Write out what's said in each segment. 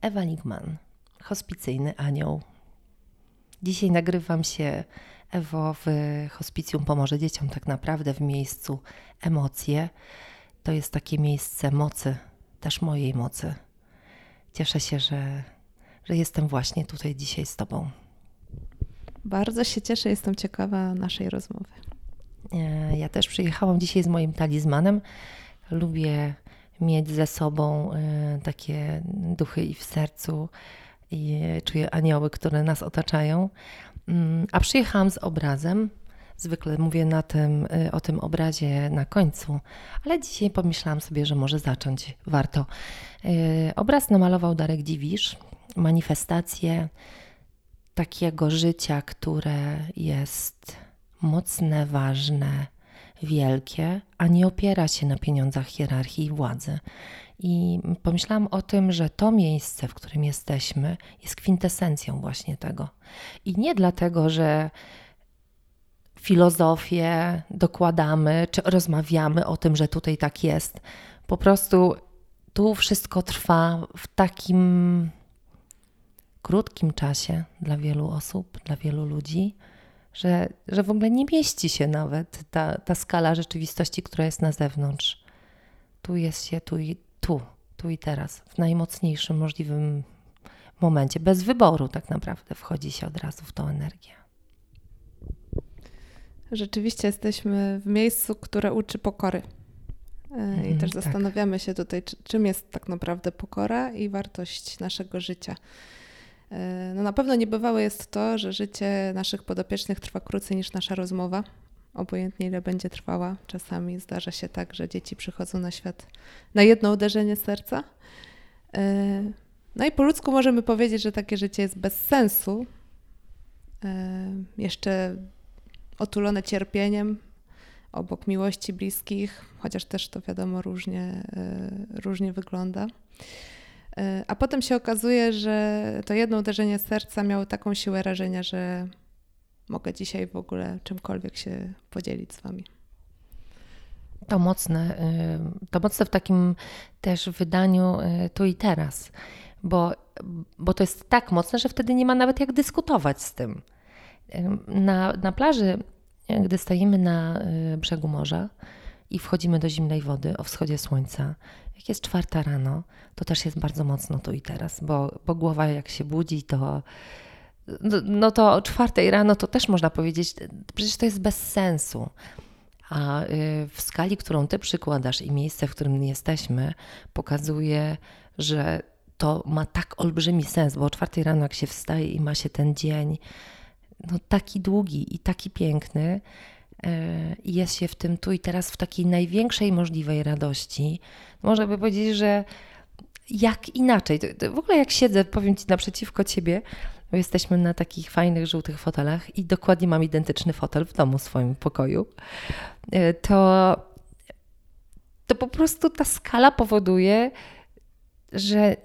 Ewa Ligman, hospicyjny anioł. Dzisiaj nagrywam się, Ewo, w hospicjum Pomoże Dzieciom, tak naprawdę w miejscu emocje. To jest takie miejsce mocy, też mojej mocy. Cieszę się, że, że jestem właśnie tutaj dzisiaj z Tobą. Bardzo się cieszę, jestem ciekawa naszej rozmowy. E, ja też przyjechałam dzisiaj z moim talizmanem. Lubię mieć ze sobą e, takie duchy i w sercu, i czuję anioły, które nas otaczają. Mm, a przyjechałam z obrazem. Zwykle mówię na tym, e, o tym obrazie na końcu, ale dzisiaj pomyślałam sobie, że może zacząć warto. Obraz namalował Darek Dziwisz, manifestację takiego życia, które jest mocne, ważne, wielkie, a nie opiera się na pieniądzach hierarchii i władzy. I pomyślałam o tym, że to miejsce, w którym jesteśmy, jest kwintesencją właśnie tego. I nie dlatego, że filozofię dokładamy, czy rozmawiamy o tym, że tutaj tak jest. Po prostu tu wszystko trwa w takim krótkim czasie dla wielu osób, dla wielu ludzi że, że w ogóle nie mieści się nawet ta, ta skala rzeczywistości, która jest na zewnątrz. Tu jest się, tu i tu, tu i teraz, w najmocniejszym możliwym momencie, bez wyboru tak naprawdę wchodzi się od razu w tą energię. Rzeczywiście jesteśmy w miejscu, które uczy pokory. E, I też tak. zastanawiamy się tutaj, czym jest tak naprawdę pokora i wartość naszego życia. E, no na pewno niebywałe jest to, że życie naszych podopiecznych trwa krócej niż nasza rozmowa. Obojętnie ile będzie trwała, czasami zdarza się tak, że dzieci przychodzą na świat na jedno uderzenie serca. E, no i po ludzku możemy powiedzieć, że takie życie jest bez sensu, e, jeszcze otulone cierpieniem, obok miłości bliskich, chociaż też to wiadomo różnie, różnie wygląda. E, a potem się okazuje, że to jedno uderzenie serca miało taką siłę rażenia, że mogę dzisiaj w ogóle czymkolwiek się podzielić z Wami. To mocne, y, to mocne w takim też wydaniu y, tu i teraz, bo, bo to jest tak mocne, że wtedy nie ma nawet jak dyskutować z tym. Y, na, na plaży, gdy stajemy na brzegu morza i wchodzimy do zimnej wody o wschodzie słońca, jak jest czwarta rano, to też jest bardzo mocno tu i teraz, bo, bo głowa jak się budzi, to no, no to o czwartej rano to też można powiedzieć, przecież to jest bez sensu. A y, w skali, którą ty przykładasz i miejsce, w którym jesteśmy, pokazuje, że to ma tak olbrzymi sens, bo o czwartej rano, jak się wstaje i ma się ten dzień, no taki długi i taki piękny, i jest się w tym tu i teraz w takiej największej możliwej radości. Można by powiedzieć, że jak inaczej. W ogóle jak siedzę, powiem Ci naprzeciwko Ciebie, bo jesteśmy na takich fajnych, żółtych fotelach i dokładnie mam identyczny fotel w domu, w swoim pokoju, e, to, to po prostu ta skala powoduje, że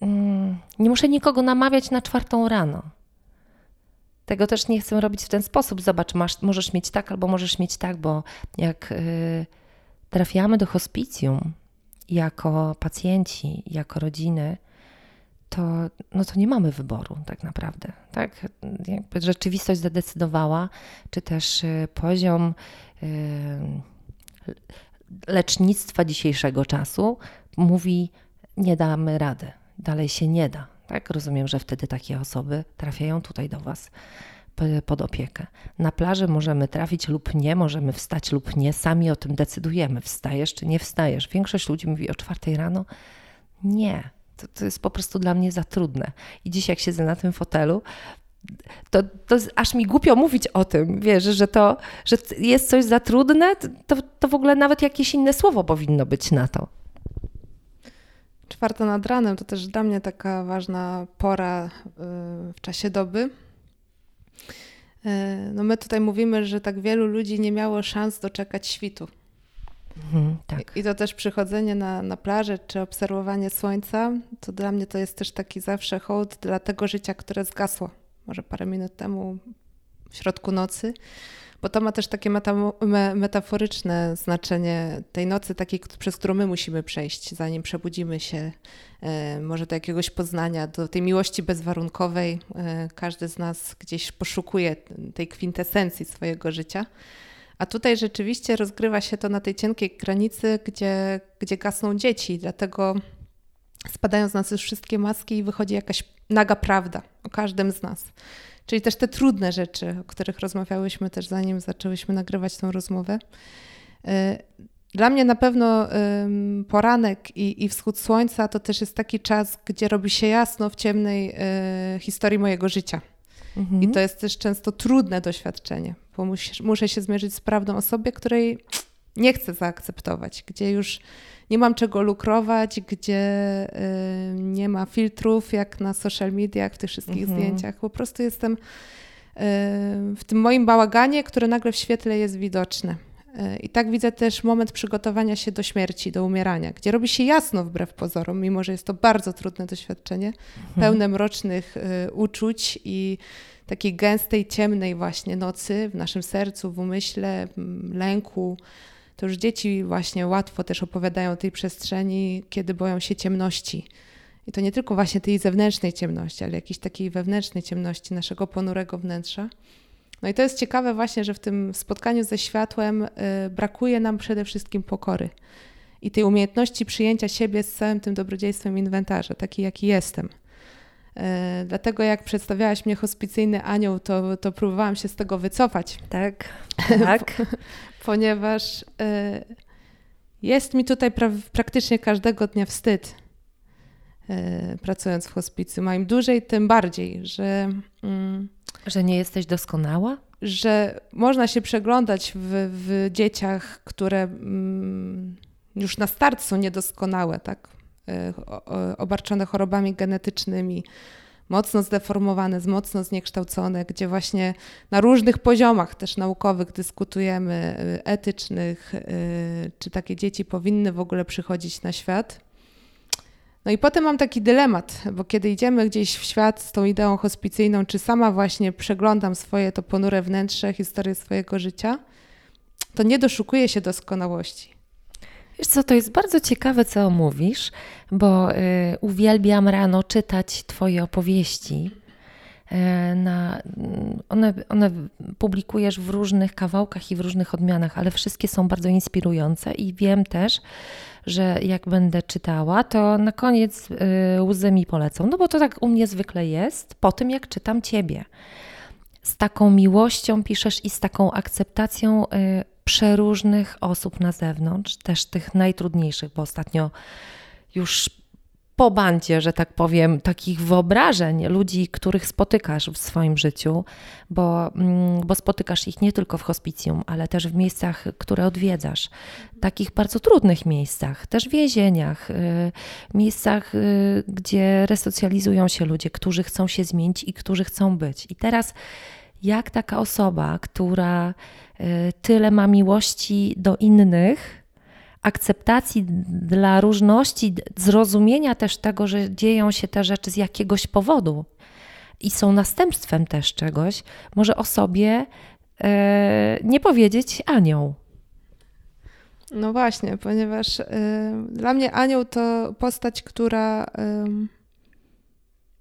mm, nie muszę nikogo namawiać na czwartą rano. Tego też nie chcę robić w ten sposób. Zobacz, masz, możesz mieć tak albo możesz mieć tak, bo jak y, trafiamy do hospicjum jako pacjenci, jako rodziny, to, no to nie mamy wyboru tak naprawdę. Tak? Jakby rzeczywistość zadecydowała, czy też y, poziom y, lecznictwa dzisiejszego czasu mówi, nie damy rady, dalej się nie da. Tak? Rozumiem, że wtedy takie osoby trafiają tutaj do Was pod opiekę. Na plaży możemy trafić lub nie, możemy wstać lub nie, sami o tym decydujemy. Wstajesz czy nie wstajesz. Większość ludzi mówi o czwartej rano. Nie, to, to jest po prostu dla mnie za trudne. I dziś, jak siedzę na tym fotelu, to, to aż mi głupio mówić o tym, wiesz, że to, że jest coś za trudne, to, to w ogóle nawet jakieś inne słowo powinno być na to czwarta nad ranem to też dla mnie taka ważna pora y, w czasie doby. Y, no my tutaj mówimy, że tak wielu ludzi nie miało szans doczekać świtu. Mhm, tak. I to też przychodzenie na, na plażę czy obserwowanie słońca, to dla mnie to jest też taki zawsze hołd dla tego życia, które zgasło. Może parę minut temu w środku nocy, bo to ma też takie meta, me, metaforyczne znaczenie tej nocy, takiej, przez którą my musimy przejść, zanim przebudzimy się, e, może do jakiegoś poznania, do tej miłości bezwarunkowej. E, każdy z nas gdzieś poszukuje tej kwintesencji swojego życia. A tutaj rzeczywiście rozgrywa się to na tej cienkiej granicy, gdzie, gdzie gasną dzieci, dlatego spadają z nas już wszystkie maski i wychodzi jakaś naga prawda o każdym z nas. Czyli też te trudne rzeczy, o których rozmawiałyśmy też zanim zaczęłyśmy nagrywać tą rozmowę. E, dla mnie na pewno poranek i, i wschód słońca to też jest taki czas, gdzie robi się jasno w ciemnej e, historii mojego życia. Mhm. I to jest też często trudne doświadczenie, bo muszę się zmierzyć z prawdą o sobie, której nie chcę zaakceptować, gdzie już nie mam czego lukrować, gdzie y, nie ma filtrów jak na social mediach, w tych wszystkich mhm. zdjęciach. Po prostu jestem y, w tym moim bałaganie, które nagle w świetle jest widoczne. Y, I tak widzę też moment przygotowania się do śmierci, do umierania, gdzie robi się jasno wbrew pozorom, mimo że jest to bardzo trudne doświadczenie, mhm. pełne mrocznych uczuć i takiej gęstej, ciemnej właśnie nocy w naszym sercu, w umyśle, lęku, to już dzieci właśnie łatwo też opowiadają o tej przestrzeni, kiedy boją się ciemności. I to nie tylko właśnie tej zewnętrznej ciemności, ale jakiejś takiej wewnętrznej ciemności naszego ponurego wnętrza. No i to jest ciekawe właśnie, że w tym spotkaniu ze światłem y, brakuje nam przede wszystkim pokory i tej umiejętności przyjęcia siebie z całym tym dobrodziejstwem inwentarza, taki jaki jestem. Y, dlatego jak przedstawiałaś mnie hospicyjny anioł, to, to próbowałam się z tego wycofać. Tak, tak. Ponieważ y, jest mi tutaj pra praktycznie każdego dnia wstyd, y, pracując w hospicjum. A im dłużej, tym bardziej, że. Mm, że nie jesteś doskonała? Że można się przeglądać w, w dzieciach, które mm, już na start są niedoskonałe, tak? Y, obarczone chorobami genetycznymi, mocno zdeformowane, mocno zniekształcone, gdzie właśnie na różnych poziomach też naukowych dyskutujemy, y, etycznych, y, czy takie dzieci powinny w ogóle przychodzić na świat. No i potem mam taki dylemat, bo kiedy idziemy gdzieś w świat z tą ideą hospicyjną, czy sama właśnie przeglądam swoje to ponure wnętrze, historię swojego życia, to nie doszukuję się doskonałości. Wiesz co, to jest bardzo ciekawe, co mówisz, bo y, uwielbiam rano czytać Twoje opowieści. Y, na, one, one publikujesz w różnych kawałkach i w różnych odmianach, ale wszystkie są bardzo inspirujące i wiem też, że jak będę czytała, to na koniec y, łzy mi polecą. No bo to tak u mnie zwykle jest, po tym jak czytam Ciebie. Z taką miłością piszesz i z taką akceptacją y, przeróżnych osób na zewnątrz, też tych najtrudniejszych, bo ostatnio już po bandzie, że tak powiem, takich wyobrażeń ludzi, których spotykasz w swoim życiu, bo, mm, bo spotykasz ich nie tylko w hospicjum, ale też w miejscach, które odwiedzasz, takich bardzo trudnych miejscach, też więzieniach, y, miejscach, y, gdzie resocjalizują się ludzie, którzy chcą się zmienić i którzy chcą być. I teraz, jak taka osoba, która tyle ma miłości do innych, akceptacji dla różności, zrozumienia też tego, że dzieją się te rzeczy z jakiegoś powodu i są następstwem też czegoś, może o sobie y, nie powiedzieć anioł. No właśnie, ponieważ y, dla mnie anioł to postać, która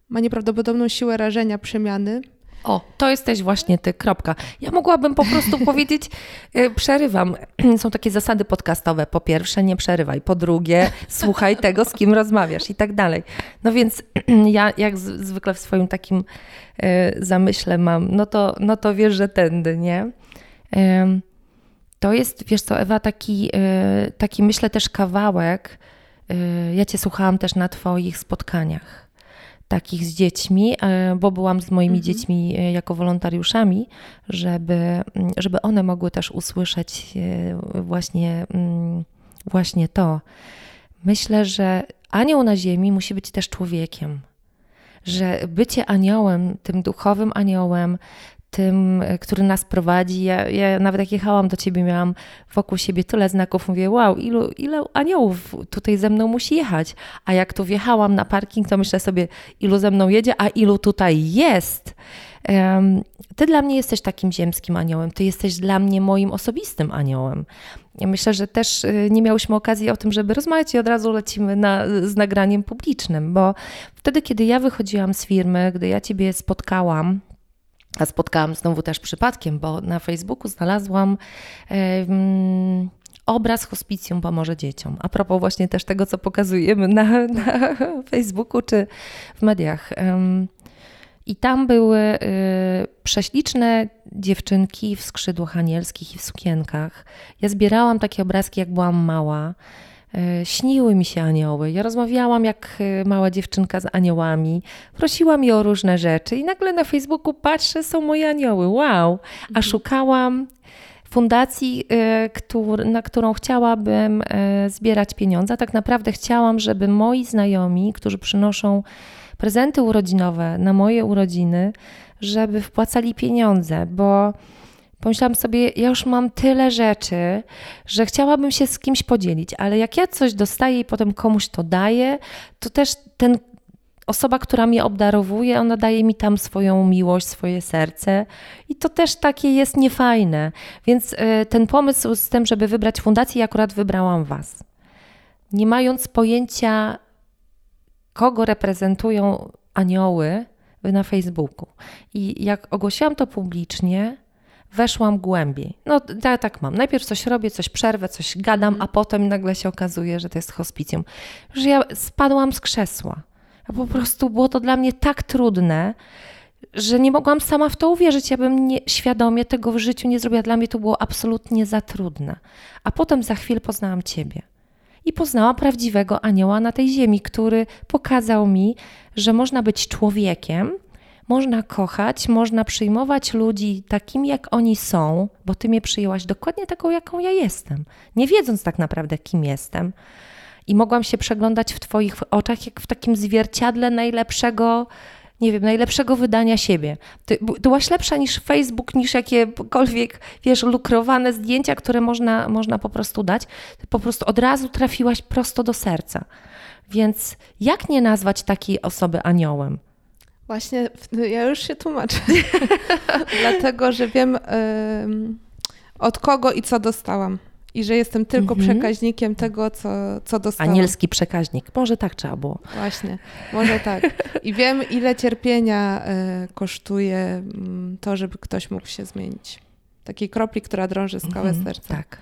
ma nieprawdopodobną siłę rażenia przemiany o, to jesteś właśnie ty, kropka. Ja mogłabym po prostu powiedzieć, y, przerywam. Są takie zasady podcastowe. Po pierwsze, nie przerywaj. Po drugie, słuchaj tego, z kim rozmawiasz i tak dalej. No więc ja jak zwykle w swoim takim y, zamyśle mam, no to, no to wiesz, że tędy, nie? To jest, wiesz co, Ewa, taki, y, taki myślę też kawałek. Ja cię słuchałam też na twoich spotkaniach takich z dziećmi, e, bo byłam z moimi mhm. dziećmi e, jako wolontariuszami, żeby, mm, żeby one mogły też usłyszeć e, właśnie, mm, właśnie to. Myślę, że anioł na ziemi musi być też człowiekiem. Że bycie aniołem, tym duchowym aniołem, tym, e, który nas prowadzi. Ja, ja, nawet jak jechałam do ciebie, miałam wokół siebie tyle znaków. Mówię, wow, ilu, ile aniołów tutaj ze mną musi jechać. A jak tu wjechałam na parking, to myślę sobie, ilu ze mną jedzie, a ilu tutaj jest. Ty dla mnie jesteś takim ziemskim aniołem, ty jesteś dla mnie moim osobistym aniołem. Ja myślę, że też y, nie miałyśmy okazji o tym, żeby rozmawiać i od razu lecimy na, z nagraniem publicznym, bo wtedy, kiedy ja wychodziłam z firmy, gdy ja Ciebie spotkałam, spotkałam znowu też przypadkiem, bo na Facebooku znalazłam obraz hospicjum pomoże dzieciom. A propos właśnie też tego, co pokazujemy na, na Facebooku czy w mediach. I tam były y, prześliczne dziewczynki w skrzydłach anielskich i w sukienkach. Ja zbierałam takie obrazki, jak byłam mała. Y, śniły mi się anioły. Ja rozmawiałam jak y, mała dziewczynka z aniołami. Prosiłam je o różne rzeczy i nagle na Facebooku patrzę, są moje anioły. Wow! A mhm. szukałam fundacji, na którą chciałabym zbierać pieniądze. Tak naprawdę chciałam, żeby moi znajomi, którzy przynoszą prezenty urodzinowe na moje urodziny, żeby wpłacali pieniądze, bo pomyślałam sobie, ja już mam tyle rzeczy, że chciałabym się z kimś podzielić, ale jak ja coś dostaję i potem komuś to daję, to też ten osoba, która mnie obdarowuje, ona daje mi tam swoją miłość, swoje serce i to też takie jest niefajne. Więc y, ten pomysł z tym, żeby wybrać fundację, akurat wybrałam Was. Nie mając pojęcia, kogo reprezentują anioły na Facebooku. I jak ogłosiłam to publicznie, weszłam głębiej. No ja tak mam. Najpierw coś robię, coś przerwę, coś gadam, mhm. a potem nagle się okazuje, że to jest hospicjum. Że ja spadłam z krzesła. A po prostu było to dla mnie tak trudne, że nie mogłam sama w to uwierzyć. Ja bym nie, świadomie tego w życiu nie zrobiła. Dla mnie to było absolutnie za trudne. A potem za chwilę poznałam Ciebie i poznałam prawdziwego anioła na tej ziemi, który pokazał mi, że można być człowiekiem, można kochać, można przyjmować ludzi takimi, jak oni są, bo ty mnie przyjęłaś dokładnie taką, jaką ja jestem, nie wiedząc tak naprawdę, kim jestem. I mogłam się przeglądać w Twoich oczach, jak w takim zwierciadle najlepszego nie wiem, najlepszego wydania siebie. Ty, byłaś lepsza niż Facebook, niż jakiekolwiek, wiesz, lukrowane zdjęcia, które można, można po prostu dać. Ty po prostu od razu trafiłaś prosto do serca. Więc jak nie nazwać takiej osoby aniołem? Właśnie, ja już się tłumaczę. Dlatego, że wiem od kogo i co dostałam i że jestem tylko mhm. przekaźnikiem tego, co, co dostałam. Anielski przekaźnik. Może tak trzeba było. Właśnie, może tak. I wiem, ile cierpienia y, kosztuje y, to, żeby ktoś mógł się zmienić. Takiej kropli, która drąży skałę mhm, serca. Tak.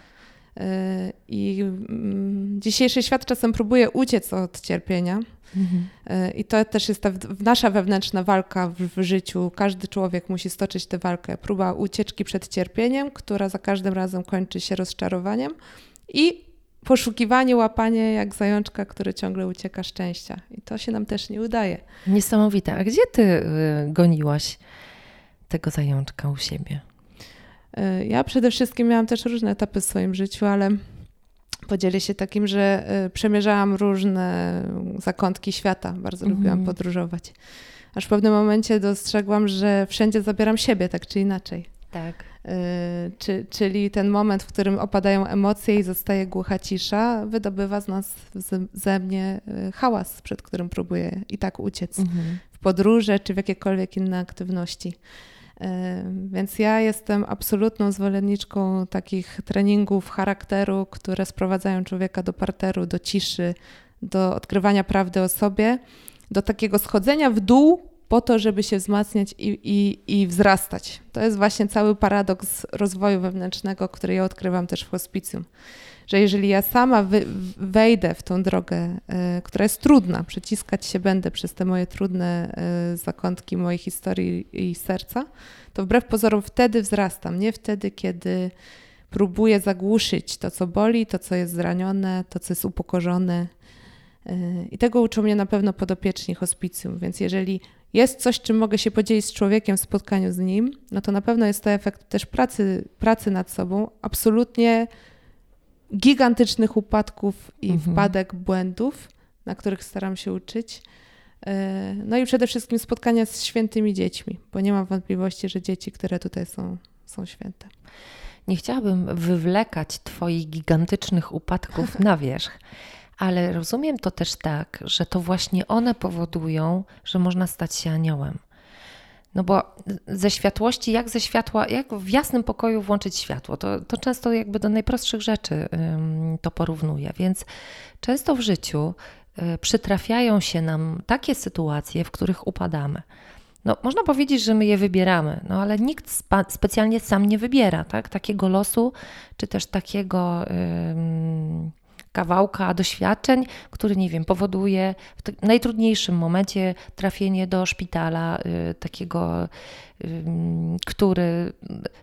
Y, I mm, dzisiejszy świat czasem próbuje uciec od cierpienia, Mhm. I to też jest ta nasza wewnętrzna walka w, w, życiu. Każdy człowiek musi stoczyć tę walkę. Próba ucieczki przed cierpieniem, która za każdym razem kończy się rozczarowaniem i poszukiwanie, łapanie jak zajączka, który ciągle ucieka szczęścia. I to się nam też nie udaje. Niesamowite. A gdzie ty y, goniłaś tego zajączka u siebie? Y, ja przede wszystkim miałam też różne etapy w swoim życiu, ale podzielę się takim, że y, przemierzałam różne zakątki świata. Bardzo mm. lubiłam podróżować. Aż w pewnym momencie dostrzegłam, że wszędzie zabieram siebie, tak czy inaczej. Tak. Y, czy, czyli ten moment, w którym opadają emocje i zostaje głucha cisza, wydobywa z nas, ze mnie hałas, przed którym próbuję i tak uciec mhm. w podróże czy w jakiekolwiek inne aktywności. Więc ja jestem absolutną zwolenniczką takich treningów charakteru, które sprowadzają człowieka do parteru, do ciszy, do odkrywania prawdy o sobie, do takiego schodzenia w dół po to, żeby się wzmacniać i, i, i wzrastać. To jest właśnie cały paradoks rozwoju wewnętrznego, który ja odkrywam też w hospicjum że jeżeli ja sama wejdę w tą drogę, y, która jest trudna, przyciskać się będę przez te moje trudne y, zakątki mojej historii i serca, to wbrew pozorom wtedy wzrastam, nie wtedy, kiedy próbuję zagłuszyć to, co boli, to, co jest zranione, to, co jest upokorzone. Y, I tego uczą mnie na pewno podopieczni hospicjum, więc jeżeli jest coś, czym mogę się podzielić z człowiekiem w spotkaniu z nim, no to na pewno jest to efekt też pracy, pracy nad sobą, absolutnie gigantycznych upadków i mhm. wpadek, błędów, na których staram się uczyć. E, no i przede wszystkim spotkania z świętymi dziećmi, bo nie mam wątpliwości, że dzieci, które tutaj są, są święte. Nie chciałabym wywlekać Twoich gigantycznych upadków na wierzch, ale rozumiem to też tak, że to właśnie one powodują, że można stać się aniołem. No bo ze światłości, jak ze światła, jak w jasnym pokoju włączyć światło, to, to często jakby do najprostszych rzeczy to porównuje. Więc często w życiu y, przytrafiają się nam takie sytuacje, w których upadamy. No, można powiedzieć, że my je wybieramy, no ale nikt specjalnie sam nie wybiera tak? takiego losu, czy też takiego. Kawałka doświadczeń, który, nie wiem, powoduje w najtrudniejszym momencie trafienie do szpitala y, takiego, y, który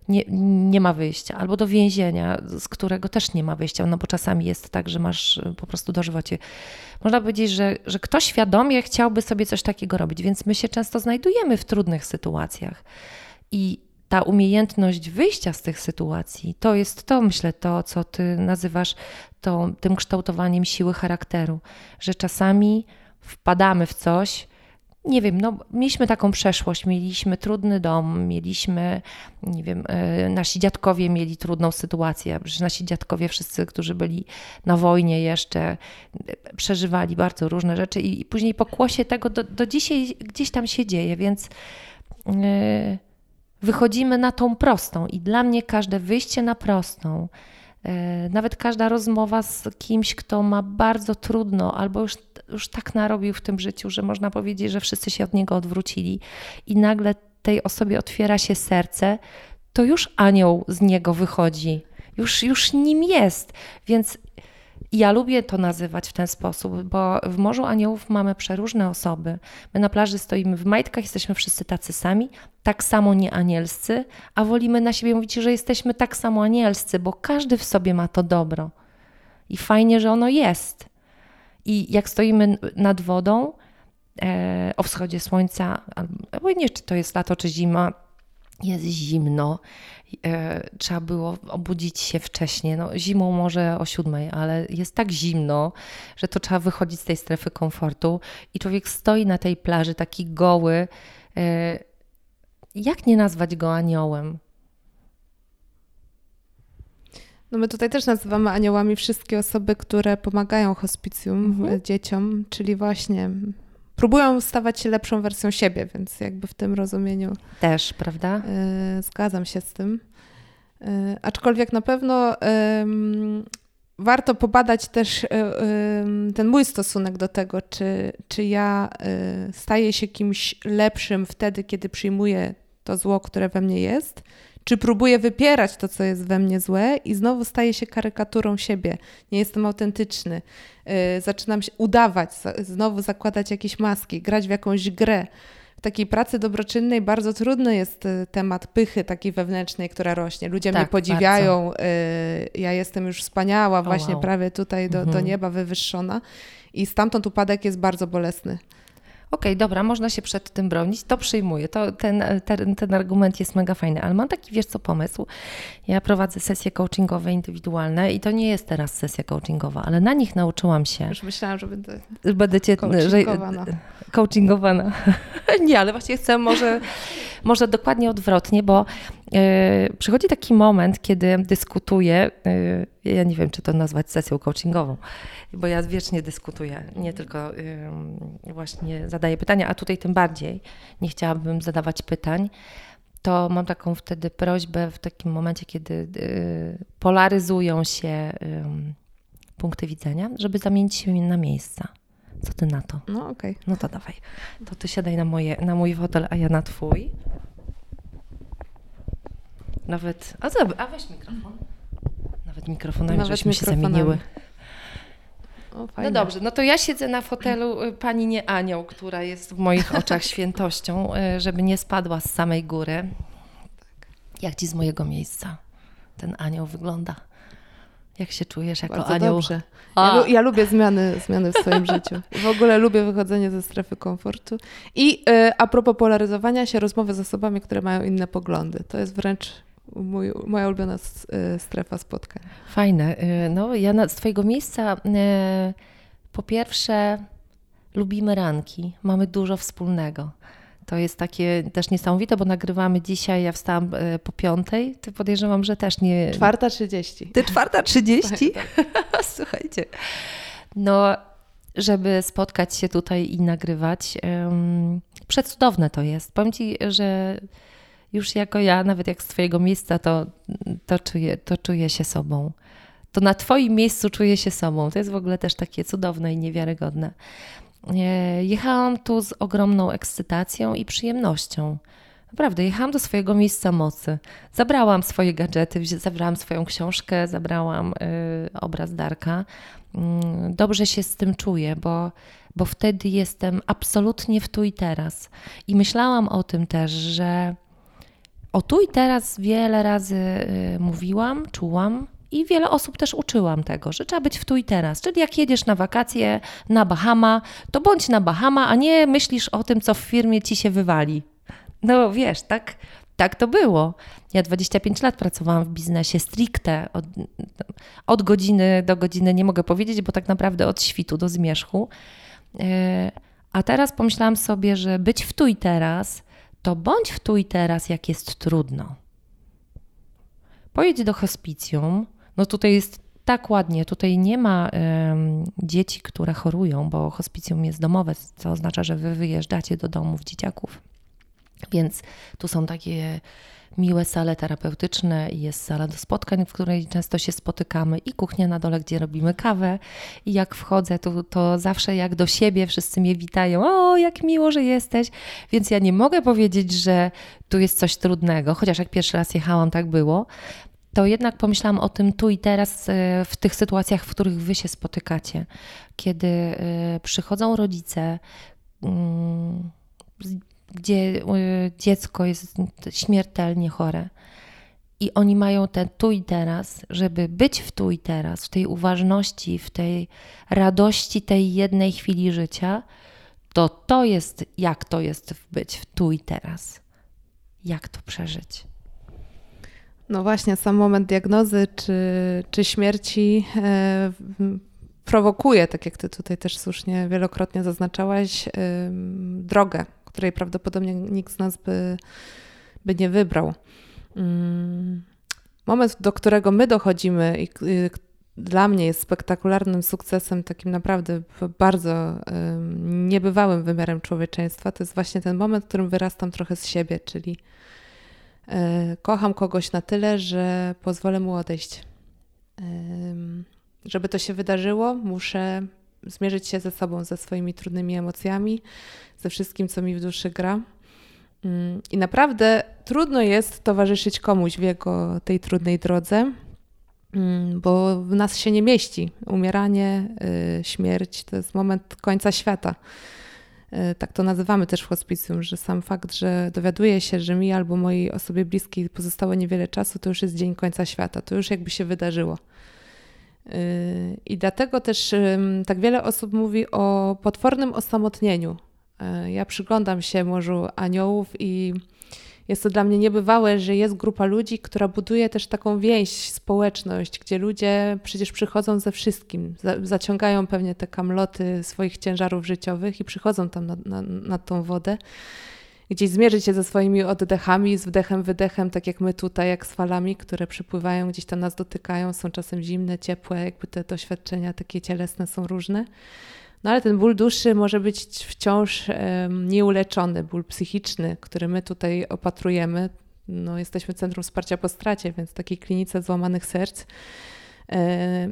nie, nie ma wyjścia, albo do więzienia, z którego też nie ma wyjścia, no bo czasami jest tak, że masz y, po prostu dożywocie. Można powiedzieć, że, że ktoś świadomie chciałby sobie coś takiego robić, więc my się często znajdujemy w trudnych sytuacjach. I ta umiejętność wyjścia z tych sytuacji, to jest to, myślę, to, co ty nazywasz to, tym kształtowaniem siły charakteru, że czasami wpadamy w coś, nie wiem, no, mieliśmy taką przeszłość, mieliśmy trudny dom, mieliśmy, nie wiem, e, nasi dziadkowie mieli trudną sytuację, że nasi dziadkowie, wszyscy, którzy byli na wojnie jeszcze, przeżywali bardzo różne rzeczy i, i później pokłosie tego do, do dzisiaj gdzieś tam się dzieje, więc. Yy, wychodzimy na tą prostą i dla mnie każde wyjście na prostą, e, nawet każda rozmowa z kimś, kto ma bardzo trudno albo już, już tak narobił w tym życiu, że można powiedzieć, że wszyscy się od niego odwrócili i nagle tej osobie otwiera się serce, to już anioł z niego wychodzi. Już, już nim jest. Więc i ja lubię to nazywać w ten sposób, bo w Morzu Aniołów mamy przeróżne osoby. My na plaży stoimy w majtkach, jesteśmy wszyscy tacy sami, tak samo nie anielscy, a wolimy na siebie mówić, że jesteśmy tak samo anielscy, bo każdy w sobie ma to dobro. I fajnie, że ono jest. I jak stoimy nad wodą e, o wschodzie słońca, albo nie czy to jest lato czy zima, jest zimno, e, trzeba było obudzić się wcześniej. No, zimą może o siódmej, ale jest tak zimno, że to trzeba wychodzić z tej strefy komfortu i człowiek stoi na tej plaży taki goły. E, jak nie nazwać go aniołem? No my tutaj też nazywamy aniołami wszystkie osoby, które pomagają hospicjum mhm. dzieciom, czyli właśnie próbują stawać się lepszą wersją siebie, więc jakby w tym rozumieniu. Też, prawda? Y, zgadzam się z tym. Y, aczkolwiek na pewno warto pobadać też y, ten mój stosunek do tego, czy, czy ja staję się kimś lepszym wtedy, kiedy przyjmuję to zło, które we mnie jest, czy próbuję wypierać to, co jest we mnie złe i znowu staję się karykaturą siebie. Nie jestem autentyczny. Yy, zaczynam się udawać, znowu zakładać jakieś maski, grać w jakąś grę. W takiej pracy dobroczynnej bardzo trudny jest y, temat pychy takiej wewnętrznej, która rośnie. Ludzie tak, mnie podziwiają, yy, ja jestem już wspaniała, właśnie wow. prawie tutaj do, mhm. do nieba wywyższona. I stamtąd upadek jest bardzo bolesny okej, okay, dobra, można się przed tym bronić, to przyjmuję, to ten, ten, ten argument jest mega fajny, ale mam taki, wiesz co, pomysł. Ja prowadzę sesje coachingowe indywidualne i to nie jest teraz sesja coachingowa, ale na nich nauczyłam się. Już myślałam, że będę będę cię, coachingowana. Że, coachingowana. nie, ale właśnie chcę może, może dokładnie odwrotnie, bo przychodzi taki moment, kiedy dyskutuję, yy, ja nie wiem, czy to nazwać sesją coachingową, bo ja wiecznie dyskutuję, nie tylko właśnie zadaję pytania, a tutaj tym bardziej nie chciałabym zadawać pytań, to mam taką wtedy prośbę w takim momencie, kiedy y, polaryzują się punkty widzenia, żeby zamienić się na miejsca. Co ty na to? No okej. Okay. No to dawaj. To ty siadaj na, moje, na mój fotel, a ja na twój. Nawet. A, a weź mikrofon. Nawet mikrofonami Nawet żeśmy mikrofonami. się zamieniły. O, no dobrze, no to ja siedzę na fotelu y, pani nie anioł, która jest w moich oczach świętością, y, żeby nie spadła z samej góry. Jak ci z mojego miejsca ten anioł wygląda? Jak się czujesz jako Bardzo anioł? Dobrze. Ja, ja, lubię zmiany, zmiany w swoim życiu. W ogóle lubię wychodzenie ze strefy komfortu. I y, a propos polaryzowania się, rozmowy z osobami, które mają inne poglądy. To jest wręcz mój, moja ulubiona y, strefa spotkań. Fajne. Y, no, ja na, z Twojego miejsca y, po pierwsze lubimy ranki, mamy dużo wspólnego. To jest takie też niesamowite, bo nagrywamy dzisiaj, ja wstałam po piątej, ty podejrzewam, że też nie... Czwarta trzydzieści. Ty czwarta trzydzieści? Tak, tak. Słuchajcie. No, żeby spotkać się tutaj i nagrywać. Przecudowne to jest. Powiem Ci, że już jako ja, nawet jak z Twojego miejsca, to, to, czuję, to czuję się sobą. To na Twoim miejscu czuję się sobą. To jest w ogóle też takie cudowne i niewiarygodne. E, jechałam tu z ogromną ekscytacją i przyjemnością. Naprawdę, jechałam do swojego miejsca mocy. Zabrałam swoje gadżety, zabrałam swoją książkę, zabrałam y, obraz Darka. Y, dobrze się z tym czuję, bo, bo wtedy jestem absolutnie w tu i teraz. I myślałam o tym też, że o tu i teraz wiele razy y, mówiłam, czułam, i wiele osób też uczyłam tego, że trzeba być w tu i teraz. Czyli jak jedziesz na wakacje na Bahama, to bądź na Bahama, a nie myślisz o tym, co w firmie ci się wywali. No wiesz, tak, tak to było. Ja 25 lat pracowałam w biznesie stricte. Od, od godziny do godziny nie mogę powiedzieć, bo tak naprawdę od świtu do zmierzchu. E, a teraz pomyślałam sobie, że być w tu i teraz, to bądź w tu i teraz, jak jest trudno. Pojedź do hospicjum. No tutaj jest tak ładnie. Tutaj nie ma dzieci, które chorują, bo hospicjum jest domowe, co oznacza, że wy wyjeżdżacie do domów dzieciaków. Więc tu są takie miłe sale terapeutyczne jest sala do spotkań, w której często się spotykamy i kuchnia na dole, gdzie robimy kawę. I jak wchodzę, to, to zawsze jak do siebie wszyscy mnie witają, o jak miło, że jesteś, więc ja nie mogę powiedzieć, że tu jest coś trudnego, chociaż jak pierwszy raz jechałam, tak było, to jednak pomyślałam o tym tu i teraz e, w tych sytuacjach, w których wy się spotykacie, kiedy e, przychodzą rodzice, mm, gdzie y, dziecko jest śmiertelnie chore. I oni mają ten tu i teraz, żeby być w tu i teraz, w tej uważności, w tej radości tej jednej chwili życia, to to jest, jak to jest być w tu i teraz. Jak to przeżyć? No właśnie, sam moment diagnozy czy, czy śmierci e, prowokuje, tak jak ty tutaj też słusznie wielokrotnie zaznaczałaś, e, drogę której prawdopodobnie nikt z nas by, by nie wybrał. Mm, moment, do którego my dochodzimy i dla mnie jest spektakularnym sukcesem, takim naprawdę bardzo niebywałym wymiarem człowieczeństwa, to jest właśnie ten moment, w którym wyrastam trochę z siebie, czyli e, kocham kogoś na tyle, że pozwolę mu odejść. Żeby to się wydarzyło, muszę zmierzyć się ze sobą, ze swoimi trudnymi emocjami, ze wszystkim, co mi w duszy gra. Mm, I naprawdę trudno jest towarzyszyć komuś w jego tej trudnej drodze, mm, bo w nas się nie mieści. Umieranie, y, śmierć to jest moment końca świata. Y, tak to nazywamy też w hospicjum, że sam fakt, że dowiaduję się, że mi albo mojej osobie bliskiej pozostało niewiele czasu, to już jest dzień końca świata. To już jakby się wydarzyło. Y, I dlatego też tak wiele osób mówi o potwornym osamotnieniu. Y, ja przyglądam się Morzu Aniołów i jest to dla mnie niebywałe, że jest grupa ludzi, która buduje też taką więź, społeczność, gdzie ludzie przecież przychodzą ze wszystkim, zaciągają pewnie te kamloty swoich ciężarów życiowych i przychodzą tam na, na, na tą wodę gdzieś zmierzyć się ze swoimi oddechami, z wdechem, wydechem, tak jak my tutaj, jak z falami, które przypływają, gdzieś tam nas dotykają, są czasem zimne, ciepłe, jakby te doświadczenia takie cielesne są różne. No ale ten ból duszy może być wciąż nieuleczony, ból psychiczny, który my tutaj opatrujemy. No, jesteśmy Centrum Wsparcia po Stracie, więc takiej klinice złamanych serc.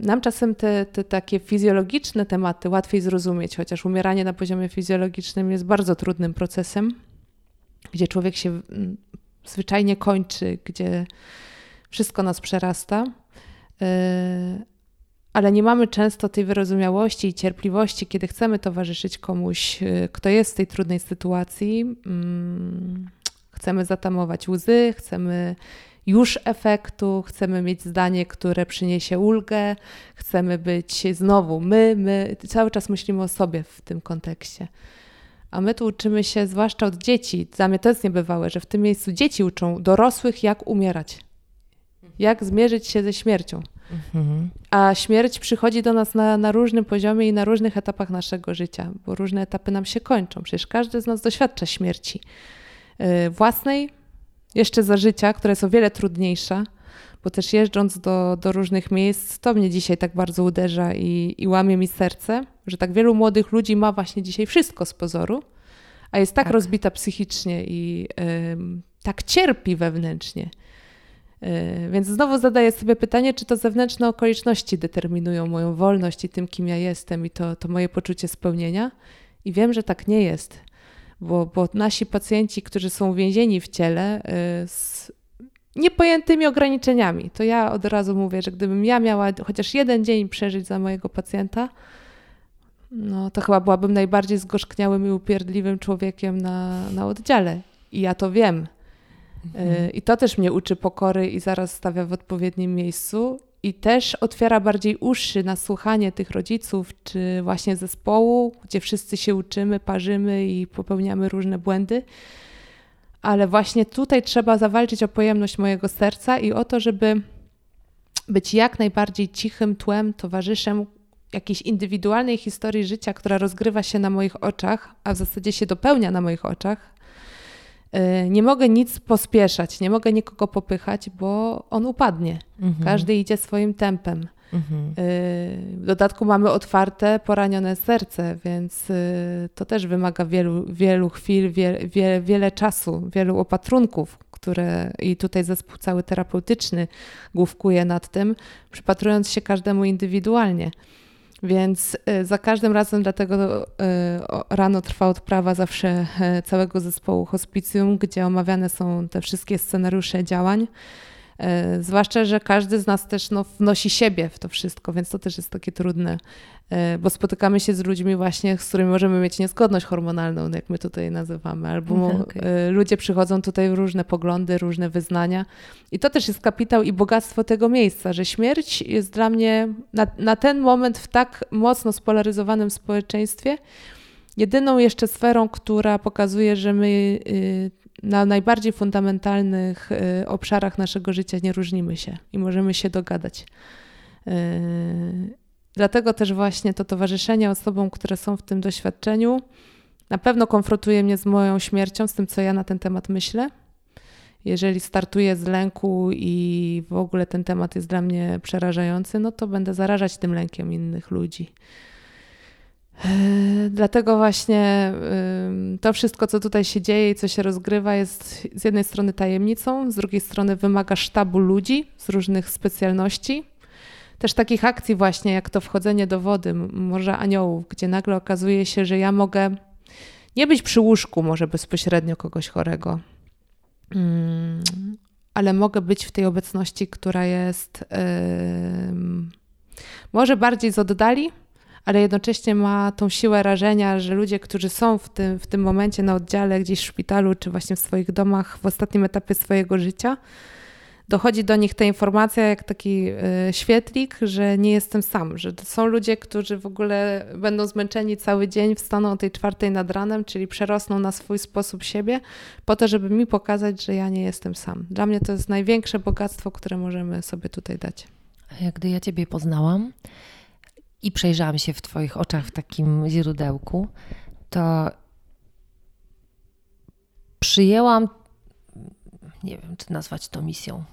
Nam czasem te, te takie fizjologiczne tematy łatwiej zrozumieć, chociaż umieranie na poziomie fizjologicznym jest bardzo trudnym procesem gdzie człowiek się zwyczajnie kończy, gdzie wszystko nas przerasta. Y, ale nie mamy często tej wyrozumiałości i cierpliwości, kiedy chcemy towarzyszyć komuś, y, kto jest w tej trudnej sytuacji. Mm, chcemy zatamować łzy, chcemy już efektu, chcemy mieć zdanie, które przyniesie ulgę, chcemy być znowu my, my. Cały czas myślimy o sobie w tym kontekście. A my tu uczymy się, zwłaszcza od dzieci, dla mnie to jest niebywałe, że w tym miejscu dzieci uczą dorosłych, jak umierać, jak zmierzyć się ze śmiercią. Mhm. A śmierć przychodzi do nas na, na różnym poziomie i na różnych etapach naszego życia, bo różne etapy nam się kończą. Przecież każdy z nas doświadcza śmierci yy, własnej, jeszcze za życia, która jest o wiele trudniejsza, bo też jeżdżąc do, do różnych miejsc, to mnie dzisiaj tak bardzo uderza i, i łamie mi serce, że tak wielu młodych ludzi ma właśnie dzisiaj wszystko z pozoru, a jest tak, tak. rozbita psychicznie i tak cierpi wewnętrznie. E, więc znowu zadaję sobie pytanie, czy to zewnętrzne okoliczności determinują moją wolność i tym, kim ja jestem, i to, to moje poczucie spełnienia. I wiem, że tak nie jest, bo, bo nasi pacjenci, którzy są więzieni w ciele z niepojętymi ograniczeniami, to ja od razu mówię, że gdybym ja miała chociaż jeden dzień przeżyć za mojego pacjenta, no to chyba byłabym najbardziej zgorzkniałym i upierdliwym człowiekiem na, na oddziale. I ja to wiem. Mhm. I to też mnie uczy pokory i zaraz stawia w odpowiednim miejscu. I też otwiera bardziej uszy na słuchanie tych rodziców, czy właśnie zespołu, gdzie wszyscy się uczymy, parzymy i popełniamy różne błędy. Ale właśnie tutaj trzeba zawalczyć o pojemność mojego serca i o to, żeby być jak najbardziej cichym tłem, towarzyszem jakiejś indywidualnej historii życia, która rozgrywa się na moich oczach, a w zasadzie się dopełnia na moich oczach, Y, nie mogę nic pospieszać, nie mogę nikogo popychać, bo on upadnie. Mhm. Każdy idzie swoim tempem. Mhm. Y, w dodatku mamy otwarte, poranione serce, więc y, to też wymaga wielu, wielu chwil, wie, wie, wiele czasu, wielu opatrunków, które i tutaj zespół cały terapeutyczny główkuje nad tym, przypatrując się każdemu indywidualnie. Więc y, za każdym razem dlatego rano trwa odprawa zawsze całego zespołu hospicjum, gdzie omawiane są te wszystkie scenariusze działań. E, zwłaszcza, że każdy z nas też no, wnosi siebie w to wszystko, więc to też jest takie trudne, e, bo spotykamy się z ludźmi właśnie, z którymi możemy mieć niezgodność hormonalną, jak my tutaj nazywamy, albo mhm, okay. ludzie przychodzą tutaj w różne poglądy, różne wyznania i to też jest kapitał i bogactwo tego miejsca, że śmierć jest dla mnie na, na ten moment w tak mocno spolaryzowanym społeczeństwie jedyną jeszcze sferą, która pokazuje, że my y, na najbardziej fundamentalnych y, obszarach naszego życia nie różnimy się i możemy się dogadać. Y, dlatego też właśnie to towarzyszenie osobom, które są w tym doświadczeniu, na pewno konfrontuje mnie z moją śmiercią, z tym, co ja na ten temat myślę. Jeżeli startuję z lęku i w ogóle ten temat jest dla mnie przerażający, no to będę zarażać tym lękiem innych ludzi. Yy, dlatego właśnie to wszystko, co tutaj się dzieje i co się rozgrywa, jest z jednej strony tajemnicą, z drugiej strony wymaga sztabu ludzi z różnych specjalności. Też takich akcji, właśnie jak to wchodzenie do wody, Morza Aniołów, gdzie nagle okazuje się, że ja mogę nie być przy łóżku, może bezpośrednio kogoś chorego, ale mogę być w tej obecności, która jest może bardziej z oddali, ale jednocześnie ma tą siłę rażenia, że ludzie, którzy są w tym, w tym momencie na oddziale, gdzieś w szpitalu, czy właśnie w swoich domach w ostatnim etapie swojego życia, dochodzi do nich ta informacja jak taki y, świetlik, że nie jestem sam, że są ludzie, którzy w ogóle będą zmęczeni cały dzień, wstaną o tej czwartej nad ranem, czyli przerosną na swój sposób siebie, po to, żeby mi pokazać, że ja nie jestem sam. Dla mnie to jest największe bogactwo, które możemy sobie tutaj dać. Gdy ja Ciebie poznałam, i przejrzałam się w Twoich oczach w takim źródełku, to przyjęłam, nie wiem, czy nazwać to misją,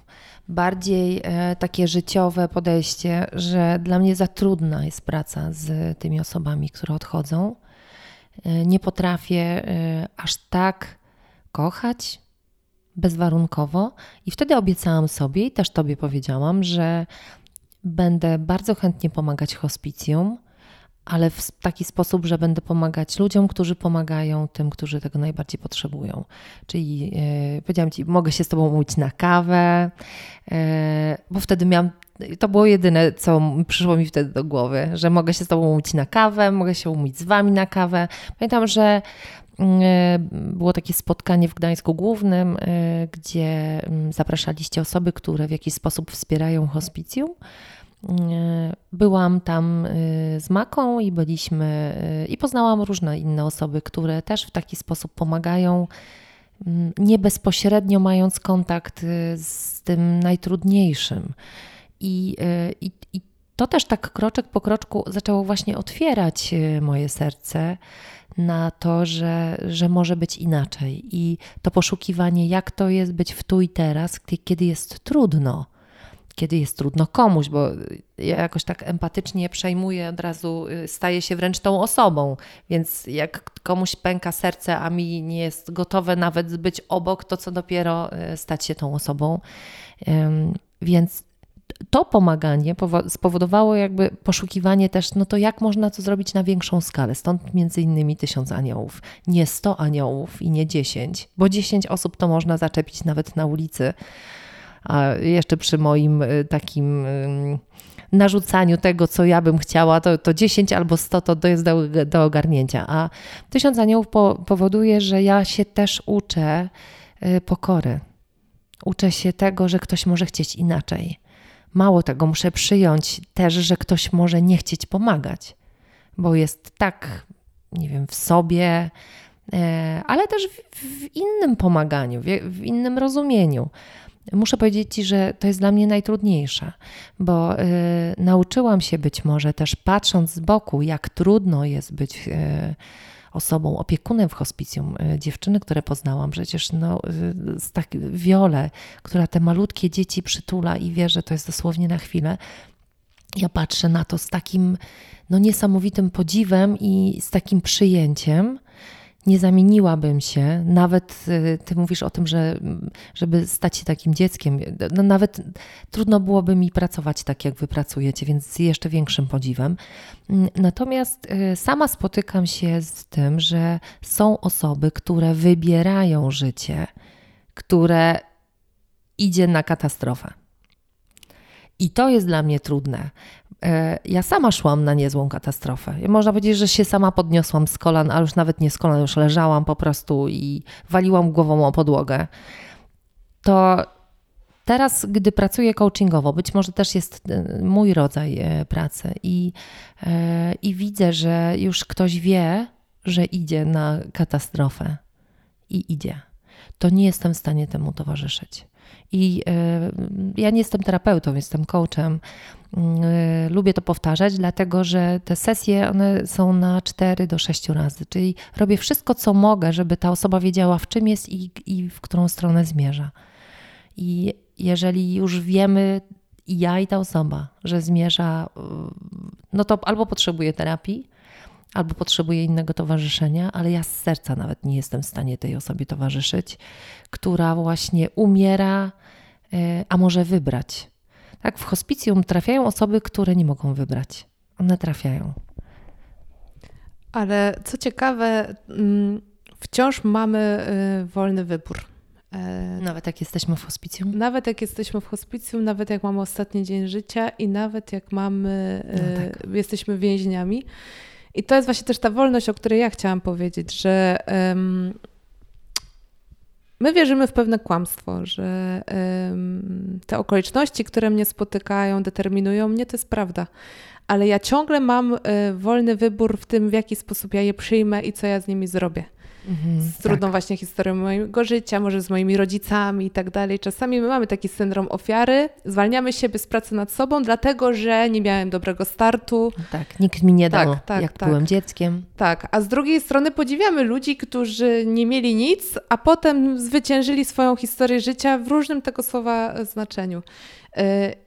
bardziej e, takie życiowe podejście, że dla mnie za trudna jest praca z tymi osobami, które odchodzą. E, nie potrafię e, aż tak kochać bezwarunkowo, i wtedy obiecałam sobie i też Tobie powiedziałam, że Będę bardzo chętnie pomagać hospicjum, ale w taki sposób, że będę pomagać ludziom, którzy pomagają tym, którzy tego najbardziej potrzebują. Czyli yy, powiedziałam Ci, mogę się z Tobą umówić na kawę, yy, bo wtedy miałam to było jedyne, co przyszło mi wtedy do głowy, że mogę się z Tobą umówić na kawę, mogę się umówić z Wami na kawę. Pamiętam, że było takie spotkanie w Gdańsku Głównym, gdzie mm, zapraszaliście osoby, które w jakiś sposób wspierają hospicjum. E, byłam tam e, z Maką i byliśmy e, i poznałam różne inne osoby, które też w taki sposób pomagają, mm, nie bezpośrednio mając kontakt z tym najtrudniejszym. I, i, i to też tak kroczek po kroczku zaczęło właśnie otwierać moje serce na to, że, że może być inaczej. I to poszukiwanie, jak to jest być w tu i teraz, kiedy jest trudno kiedy jest trudno komuś, bo ja jakoś tak empatycznie przejmuję, od razu y, staję się wręcz tą osobą, więc jak komuś pęka serce, a mi nie jest gotowe nawet być obok, to co dopiero y, stać się tą osobą. Więc to pomaganie spowodowało jakby poszukiwanie też, no to jak można to zrobić na większą skalę. Stąd między innymi tysiąc aniołów. Nie sto aniołów i nie dziesięć, bo dziesięć osób to można zaczepić nawet na ulicy. A jeszcze przy moim y, takim narzucaniu tego, co ja bym chciała, to, to 10 albo 100 to jest do, do ogarnięcia. A tysiąc aniołów po, powoduje, że ja się też uczę y, pokory. Uczę się tego, że ktoś może chcieć inaczej Mało tego, muszę przyjąć też, że ktoś może nie chcieć pomagać, bo jest tak, nie wiem, w sobie, e, ale też w, innym pomaganiu, w, innym rozumieniu. Muszę powiedzieć Ci, że to jest dla mnie najtrudniejsze, bo y, nauczyłam się być może też patrząc z boku, jak trudno jest być y, osobą, opiekunem w hospicjum e, dziewczyny, które poznałam, przecież no, z tak wiole, która te malutkie dzieci przytula i wie, że to jest dosłownie na chwilę. Ja patrzę na to z takim no, niesamowitym podziwem i z takim przyjęciem nie zamieniłabym się, nawet y, ty mówisz o tym, że żeby stać się takim dzieckiem, no nawet trudno byłoby mi pracować tak, jak wy pracujecie, więc z jeszcze większym podziwem. Mm, natomiast y, sama spotykam się z tym, że są osoby, które wybierają życie, które idzie na katastrofę. I to jest dla mnie trudne. E, ja sama szłam na niezłą katastrofę. Można powiedzieć, że się sama podniosłam z kolan, a już nawet nie z kolan, już leżałam po prostu i waliłam głową o podłogę. To teraz, gdy pracuję coachingowo, być może też jest e, mój rodzaj e, pracy i, i widzę, że już ktoś wie, że idzie na katastrofę i idzie, to nie jestem w stanie temu towarzyszyć. I ja nie jestem terapeutą, jestem coachem. Mm, lubię to powtarzać, dlatego że te sesje one są na 4 do 6 razy, czyli robię wszystko, co mogę, żeby ta osoba wiedziała, w czym jest i, i w którą stronę zmierza. I jeżeli już wiemy, ja, i ta osoba, że zmierza, no to albo potrzebuje terapii, albo potrzebuje innego towarzyszenia, ale ja z serca nawet nie jestem w stanie tej osobie towarzyszyć, która właśnie umiera, e, a może wybrać. Tak, w hospicjum trafiają osoby, które nie mogą wybrać. One trafiają. Ale co ciekawe, mm, wciąż mamy y, wolny wybór. E, nawet jak jesteśmy w hospicjum? Nawet jak jesteśmy w hospicjum, nawet jak mamy ostatni dzień życia i nawet jak mamy, no tak. jesteśmy więźniami. I to jest właśnie też ta wolność, o której ja chciałam powiedzieć, że um, my wierzymy w pewne kłamstwo, że um, te okoliczności, które mnie spotykają, determinują mnie, to jest prawda. Ale ja ciągle mam y, wolny wybór w tym, w jaki sposób ja je przyjmę i co ja z nimi zrobię. Mhm, z trudną tak. właśnie historią mojego życia, może z moimi rodzicami i tak dalej. Czasami my mamy taki syndrom ofiary, zwalniamy siebie z pracy nad sobą, dlatego że nie miałem dobrego startu. Tak, nikt mi nie dał, tak, tak, jak tak. byłem dzieckiem. Tak, a z drugiej strony podziwiamy ludzi, którzy nie mieli nic, a potem zwyciężyli swoją historię życia w różnym tego słowa znaczeniu.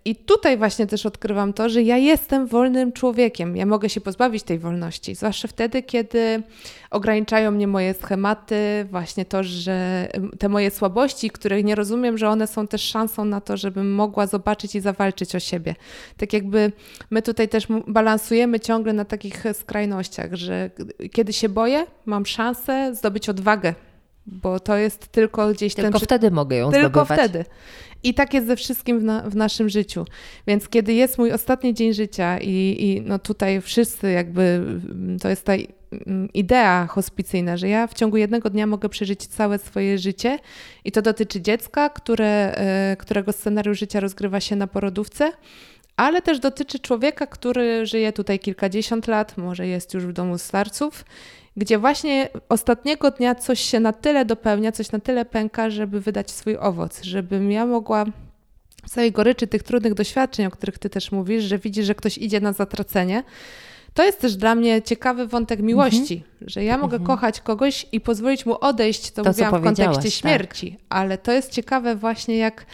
I tutaj właśnie też odkrywam to, że ja jestem wolnym człowiekiem. Ja mogę się pozbawić tej wolności, zwłaszcza wtedy, kiedy ograniczają mnie moje schematy, właśnie to, że te moje słabości, których nie rozumiem, że one są też szansą na to, żebym mogła zobaczyć i zawalczyć o siebie. Tak jakby my tutaj też balansujemy ciągle na takich skrajnościach, że kiedy się boję, mam szansę zdobyć odwagę bo to jest tylko gdzieś tylko ten... Tylko wtedy mogę ją tylko zdobywać. Tylko wtedy. I tak jest ze wszystkim w, na, w, naszym życiu. Więc kiedy jest mój ostatni dzień życia i, i no tutaj wszyscy jakby, to jest ta idea hospicyjna, że ja w ciągu jednego dnia mogę przeżyć całe swoje życie i to dotyczy dziecka, które, e, którego scenariusz życia rozgrywa się na porodówce, ale też dotyczy człowieka, który żyje tutaj kilkadziesiąt lat, może jest już w domu starców gdzie właśnie ostatniego dnia coś się na tyle dopełnia, coś na tyle pęka, żeby wydać swój owoc, żebym ja mogła w całej goryczy tych trudnych doświadczeń, o których ty też mówisz, że widzisz, że ktoś idzie na zatracenie. To jest też dla mnie ciekawy wątek miłości, mhm. że ja mogę mhm. kochać kogoś i pozwolić mu odejść, to, to mówiłam w kontekście tak. śmierci, tak. ale to jest ciekawe właśnie jak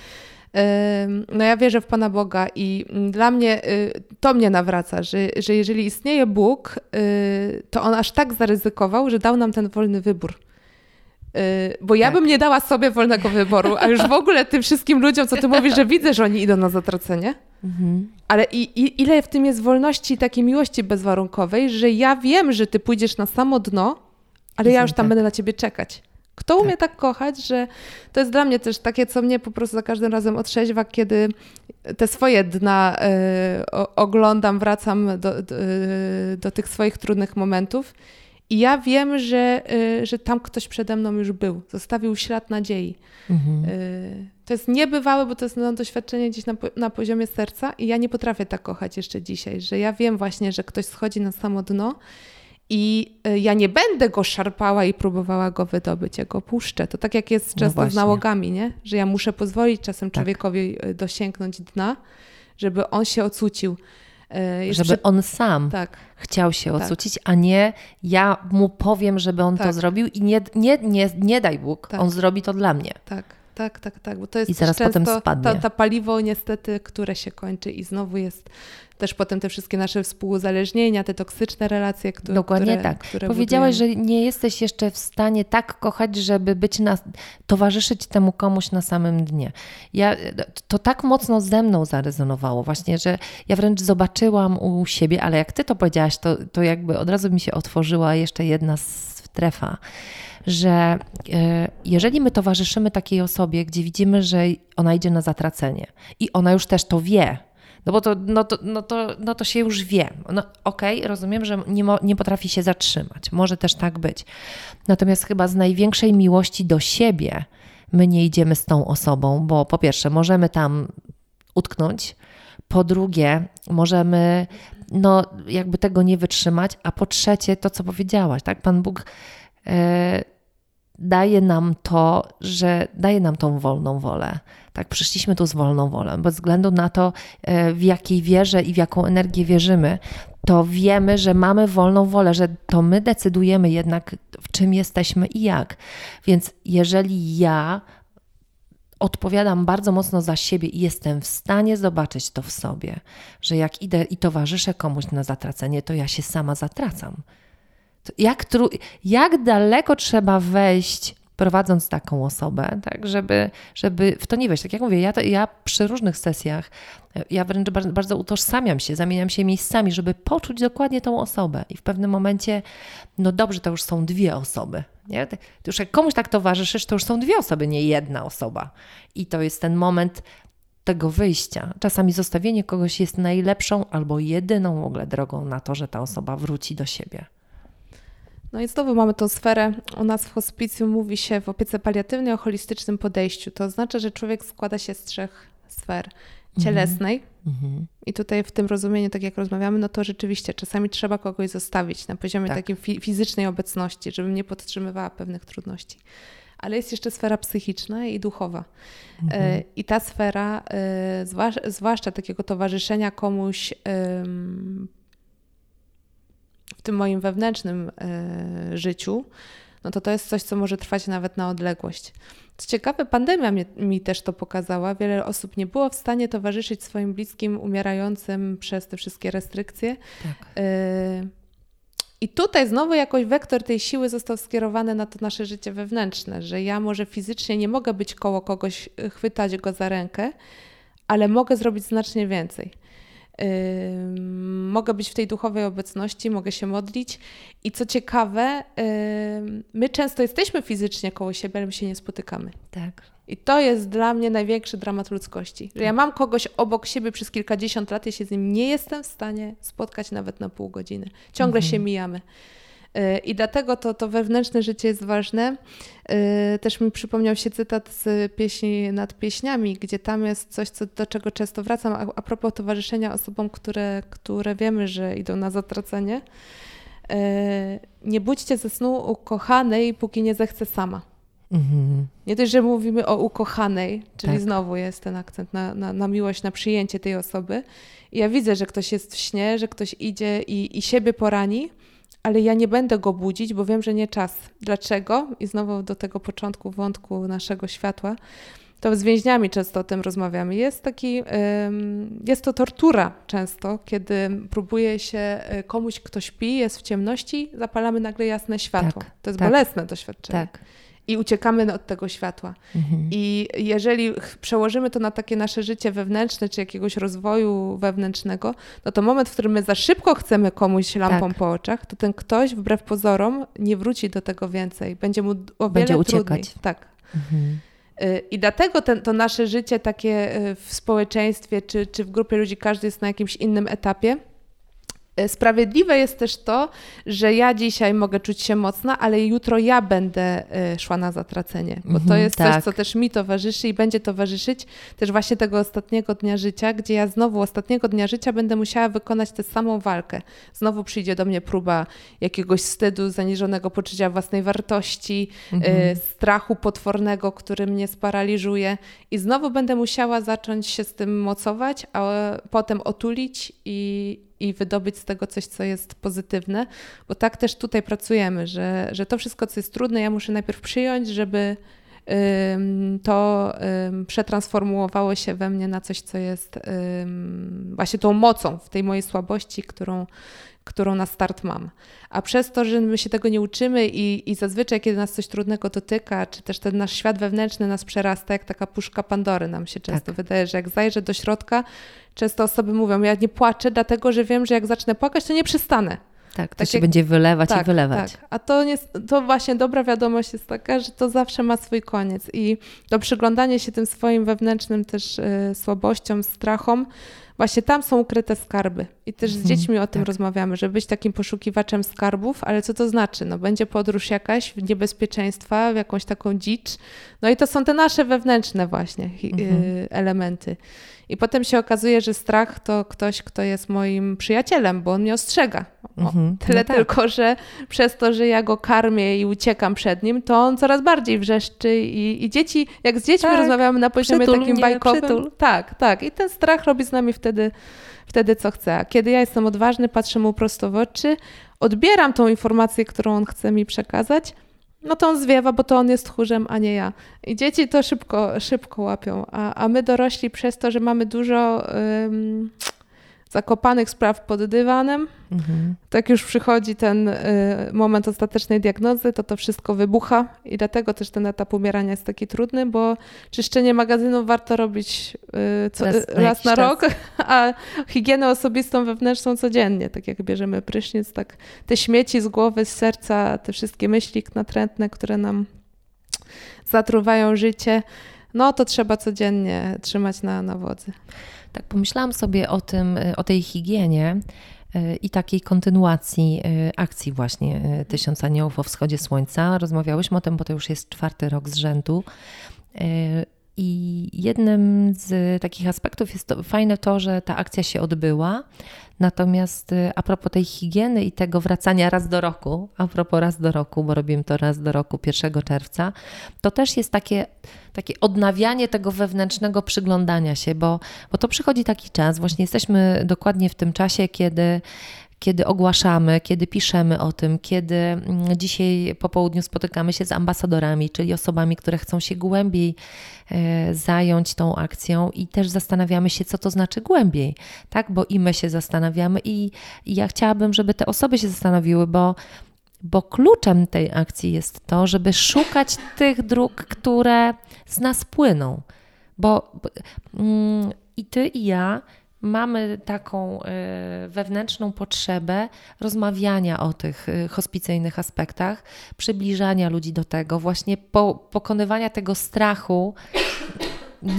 no ja wierzę w Pana Boga i dla mnie y, to mnie nawraca, że, że jeżeli istnieje Bóg, y, to On aż tak zaryzykował, że dał nam ten wolny wybór. Y, bo ja tak. bym nie dała sobie wolnego wyboru, a już w ogóle tym wszystkim ludziom, co ty mówisz, że widzę, że oni idą na zatracenie. Mhm. Ale i, i, ile w tym jest wolności i takiej miłości bezwarunkowej, że ja wiem, że ty pójdziesz na samo dno, ale ja już tam tak. będę na ciebie czekać. Kto umie tak. tak kochać, że to jest dla mnie też takie, co mnie po prostu za każdym razem otrzeźwa, kiedy te swoje dna y, oglądam, wracam do, do, y, do, tych swoich trudnych momentów. I ja wiem, że, y, że tam ktoś przede mną już był, zostawił ślad nadziei. Mhm. Y, to jest niebywałe, bo to jest no, doświadczenie gdzieś na, na poziomie serca i ja nie potrafię tak kochać jeszcze dzisiaj, że ja wiem właśnie, że ktoś schodzi na samo dno i y, ja nie będę go szarpała i próbowała go wydobyć, ja go puszczę. To tak jak jest no często no z nałogami, nie? że ja muszę pozwolić czasem tak. człowiekowi dosięgnąć dna, żeby on się ocucił. E, jeszcze... Żeby on sam tak. chciał się tak. ocucić, tak. a nie ja mu powiem, żeby on tak. to zrobił i nie, nie, nie, nie daj Bóg, tak. on zrobi to dla mnie. Tak. Tak, tak, tak, bo to jest I zaraz potem spadnie. Ta, ta paliwo niestety, które się kończy i znowu jest też potem te wszystkie nasze współuzależnienia, te toksyczne relacje, które Dokładnie które, tak. Które Powiedziałaś, że nie jesteś jeszcze w stanie tak kochać, żeby być na, towarzyszyć temu komuś na samym dnie. Ja, to tak mocno ze mną zarezonowało właśnie, że ja wręcz zobaczyłam u siebie, ale jak ty to powiedziałaś, to, to jakby od razu mi się otworzyła jeszcze jedna strefa że e, jeżeli my towarzyszymy takiej osobie, gdzie widzimy, że ona idzie na zatracenie i ona już też to wie, no bo to, no to, no to, no to się już wie. No, Okej, okay, rozumiem, że nie, mo, nie potrafi się zatrzymać. Może też tak być. Natomiast chyba z największej miłości do siebie my nie idziemy z tą osobą, bo po pierwsze, możemy tam utknąć, po drugie, możemy no, jakby tego nie wytrzymać, a po trzecie, to co powiedziałaś, tak? Pan Bóg. E, daje nam to, że daje nam tą wolną wolę. Tak, przyszliśmy tu z wolną wolą, bez względu na to, e, w jakiej wierze i w jaką energię wierzymy, to wiemy, że mamy wolną wolę, że to my decydujemy jednak, w czym jesteśmy i jak. Więc jeżeli ja odpowiadam bardzo mocno za siebie i jestem w stanie zobaczyć to w sobie, że jak idę i towarzyszę komuś na zatracenie, to ja się sama zatracam. Jak, tru, jak daleko trzeba wejść, prowadząc taką osobę, tak, żeby, żeby w to nie wejść. Tak jak mówię, ja, to, ja przy różnych sesjach, ja wręcz bardzo, bardzo utożsamiam się, zamieniam się miejscami, żeby poczuć dokładnie tą osobę. I w pewnym momencie, no dobrze, to już są dwie osoby. Nie? Już jak komuś tak towarzyszysz, to już są dwie osoby, nie jedna osoba. I to jest ten moment tego wyjścia. Czasami zostawienie kogoś jest najlepszą albo jedyną w ogóle drogą na to, że ta osoba wróci do siebie. No i znowu mamy tą sferę, u nas w hospicjum mówi się w opiece paliatywnej o holistycznym podejściu. To oznacza, że człowiek składa się z trzech sfer. Mhm. Cielesnej, mm-hmm. i tutaj w tym rozumieniu, tak jak rozmawiamy, no to rzeczywiście czasami trzeba kogoś zostawić na poziomie tak. takiej fi- fizycznej obecności, żebym nie podtrzymywała pewnych trudności. Ale jest jeszcze sfera psychiczna i duchowa. Mm-hmm. I ta sfera, e, zwłaszcza, zwłaszcza takiego towarzyszenia komuś tym moim wewnętrznym e, życiu, no to to jest coś, co może trwać nawet na odległość. Co ciekawe, pandemia mi, mi, też to pokazała. Wiele osób nie było w stanie towarzyszyć swoim bliskim umierającym przez te wszystkie restrykcje. Tak. Y i tutaj znowu jakoś wektor tej siły został skierowany na to nasze życie wewnętrzne, że ja może fizycznie nie mogę być koło kogoś, chwytać go za rękę, ale mogę zrobić znacznie więcej mogę być w tej duchowej obecności, mogę się modlić. I co ciekawe, my często jesteśmy fizycznie koło siebie, ale my się nie spotykamy. Tak. I to jest dla mnie największy dramat ludzkości. Że ja mam kogoś obok siebie przez kilkadziesiąt lat i się z nim nie jestem w stanie spotkać nawet na pół godziny. Ciągle mhm. się mijamy. I dlatego to, to wewnętrzne życie jest ważne. Y, też mi przypomniał się cytat z pieśni nad pieśniami, gdzie tam jest coś, co, do czego często wracam, a, a propos towarzyszenia osobom, które, które wiemy, że idą na zatracenie. Y, nie budźcie ze snu ukochanej, póki nie zechce sama. Mhm. Nie dość, że mówimy o ukochanej, czyli tak. znowu jest ten akcent na, na, na, miłość, na przyjęcie tej osoby. I ja widzę, że ktoś jest w śnie, że ktoś idzie i, i siebie porani, ale ja nie będę go budzić, bo wiem, że nie czas. Dlaczego? I znowu do tego początku wątku naszego światła. to z więźniami często o tym rozmawiamy. Jest taki, jest to tortura często, kiedy próbuje się y, komuś, kto śpi, jest w ciemności, zapalamy nagle jasne światło. Tak, to jest tak, bolesne doświadczenie. Tak i uciekamy od tego światła. Mhm. I jeżeli przełożymy to na takie nasze życie wewnętrzne, czy jakiegoś rozwoju wewnętrznego, no to moment, w którym my za szybko chcemy komuś lampą tak. po oczach, to ten ktoś wbrew pozorom nie wróci do tego więcej. Będzie mu o Będzie wiele uciekać. trudniej. Tak. Mhm. Y, I dlatego ten, to nasze życie takie y, w społeczeństwie czy, czy w grupie ludzi, każdy jest na jakimś innym etapie sprawiedliwe jest też to, że ja dzisiaj mogę czuć się mocna, ale jutro ja będę e, szła na zatracenie, bo to mhm, jest tak. coś, co też mi towarzyszy i będzie towarzyszyć też właśnie tego ostatniego dnia życia, gdzie ja znowu ostatniego dnia życia będę musiała wykonać tę samą walkę. Znowu przyjdzie do mnie próba jakiegoś wstydu, zaniżonego poczucia własnej wartości, e, mhm. strachu potwornego, który mnie sparaliżuje i znowu będę musiała zacząć się z tym mocować, a potem otulić i, i wydobyć z tego coś, co jest pozytywne, bo tak też tutaj pracujemy, że, że to wszystko, co jest trudne, ja muszę najpierw przyjąć, żeby to przetransformowało się we mnie na coś, co jest właśnie tą mocą w tej mojej słabości, którą, którą na start mam. A przez to, że my się tego nie uczymy i, i zazwyczaj, kiedy nas coś trudnego dotyka, czy też ten nasz świat wewnętrzny nas przerasta, jak taka puszka Pandory nam się często tak. wydaje, że jak zajrzę do środka, często osoby mówią, ja nie płaczę, dlatego że wiem, że jak zacznę płakać, to nie przystanę. Tak, to tak się jak... będzie wylewać tak, i wylewać. Tak. A to, nie, to właśnie dobra wiadomość jest taka, że to zawsze ma swój koniec i to przyglądanie się tym swoim wewnętrznym też y, słabościom, strachom, właśnie tam są ukryte skarby. I też z mhm, dziećmi o tym tak. rozmawiamy, żeby być takim poszukiwaczem skarbów, ale co to znaczy? No będzie podróż jakaś w niebezpieczeństwa, w jakąś taką dzicz. No i to są te nasze wewnętrzne właśnie mhm. y, elementy. I potem się okazuje, że strach to ktoś, kto jest moim przyjacielem, bo on mnie ostrzega. O, mhm. Tyle no tak. tylko, że przez to, że ja go karmię i uciekam przed nim, to on coraz bardziej wrzeszczy i, i dzieci, jak z dziećmi tak. rozmawiamy na poziomie przytul takim bajkowym. Przytul. Tak, tak. I ten strach robi z nami wtedy, wtedy co chce. A kiedy ja jestem odważny, patrzę mu prosto w oczy, odbieram tą informację, którą on chce mi przekazać, no to on zwiewa, bo to on jest tchórzem, a nie ja. I dzieci to szybko, szybko łapią, a, a my dorośli przez to, że mamy dużo zakopanych spraw pod dywanem. Mhm. Tak już przychodzi ten y, moment ostatecznej diagnozy, to to wszystko wybucha i dlatego też ten etap umierania jest taki trudny, bo czyszczenie magazynów warto robić y, co, raz, raz na, rok, a higienę osobistą wewnętrzną codziennie. Tak jak bierzemy prysznic, tak te śmieci z głowy, z serca, te wszystkie myśli natrętne, które nam zatruwają życie, no to trzeba codziennie trzymać na, na wodzy. Tak pomyślałam sobie o tym, y, o tej higienie y, i takiej kontynuacji y, akcji właśnie Tysiąc Aniołów o wschodzie słońca. Rozmawiałyśmy o tym, bo to już jest czwarty rok z rzędu. I jednym z takich aspektów jest to, fajne to, że ta akcja się odbyła. Natomiast a propos tej higieny i tego wracania raz do roku, a propos raz do roku, bo robimy to raz do roku 1 czerwca, to też jest takie takie odnawianie tego wewnętrznego przyglądania się, bo, bo to przychodzi taki czas, właśnie jesteśmy dokładnie w tym czasie, kiedy kiedy ogłaszamy, kiedy piszemy o tym, kiedy mm, dzisiaj po południu spotykamy się z ambasadorami, czyli osobami, które chcą się głębiej e, zająć tą akcją i też zastanawiamy się, co to znaczy głębiej, tak? Bo i my się zastanawiamy i, ja chciałabym, żeby te osoby się zastanowiły, bo bo kluczem tej akcji jest to, żeby szukać tych dróg, które z nas płyną. Bo mm, i ty, i ja mamy taką y, wewnętrzną potrzebę rozmawiania o tych y, hospicyjnych aspektach, przybliżania ludzi do tego, właśnie po, pokonywania tego strachu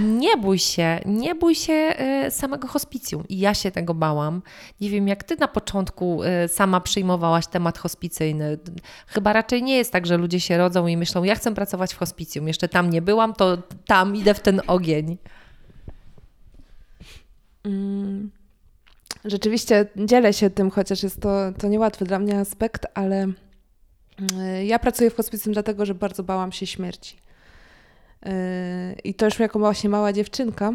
nie bój się, nie bój się e, samego hospicjum. I ja się tego bałam. Nie wiem, jak ty na początku sama przyjmowałaś temat hospicyjny. Chyba raczej nie jest tak, że ludzie się rodzą i myślą, ja chcę pracować w hospicjum. Jeszcze tam nie byłam, to tam idę w ten ogień. Mm. Rzeczywiście dzielę się tym, chociaż jest to, to niełatwy dla mnie aspekt, ale mm, ja pracuję w hospicjum dlatego, że bardzo bałam się śmierci. Yy, I to już jako właśnie mała dziewczynka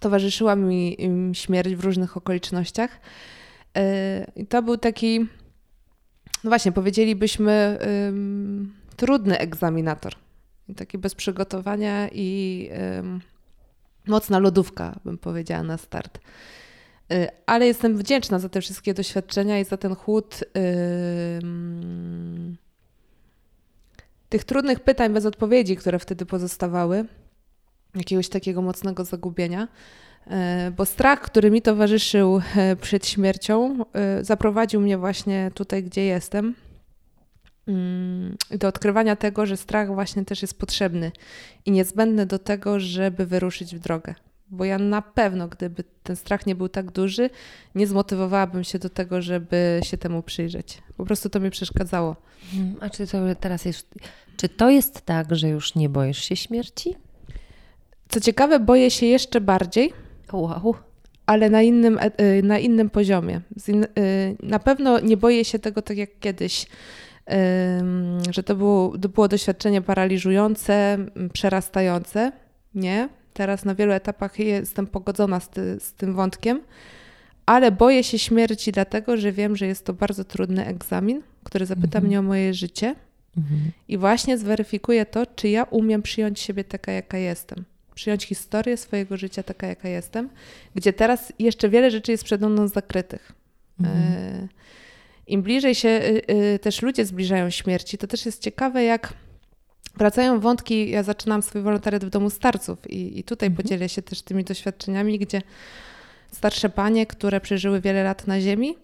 towarzyszyła mi śmierć w różnych okolicznościach. Yy, I to był taki, no właśnie, powiedzielibyśmy, trudny egzaminator. I takie bez przygotowania i mocna lodówka, bym powiedziała, na start. Y, ale jestem wdzięczna za te wszystkie doświadczenia i za ten chłód tych trudnych pytań bez odpowiedzi, które wtedy pozostawały, jakiegoś takiego mocnego zagubienia. Yy, bo strach, który mi towarzyszył yy, przed śmiercią, y, zaprowadził mnie właśnie tutaj, gdzie jestem do odkrywania tego, że strach właśnie też jest potrzebny i niezbędny do tego, żeby wyruszyć w drogę bo ja na pewno, gdyby ten strach nie był tak duży, nie zmotywowałabym się do tego, żeby się temu przyjrzeć. Po prostu to mi przeszkadzało. A czy to teraz jest, czy to jest tak, że już nie boisz się śmierci? Co ciekawe, boję się jeszcze bardziej. Wow. Ale na innym, e, e, na innym poziomie. E, na pewno nie boję się tego tak jak kiedyś, że to było, to było doświadczenie paraliżujące, przerastające. Nie, Teraz na wielu etapach jestem pogodzona z, ty, z tym wątkiem, ale boję się śmierci, dlatego że wiem, że jest to bardzo trudny egzamin, który zapyta mhm. mnie o moje życie mhm. i właśnie zweryfikuje to, czy ja umiem przyjąć siebie taka, jaka jestem. Przyjąć historię swojego życia taka, jaka jestem, gdzie teraz jeszcze wiele rzeczy jest przede mną zakrytych. Mhm. E, Im bliżej się y, y, też ludzie zbliżają śmierci, to też jest ciekawe, jak Wracają wątki, ja zaczynam swój wolontariat w domu starców i, i tutaj mhm. podzielę się też tymi doświadczeniami, gdzie starsze panie, które przeżyły wiele lat na ziemi,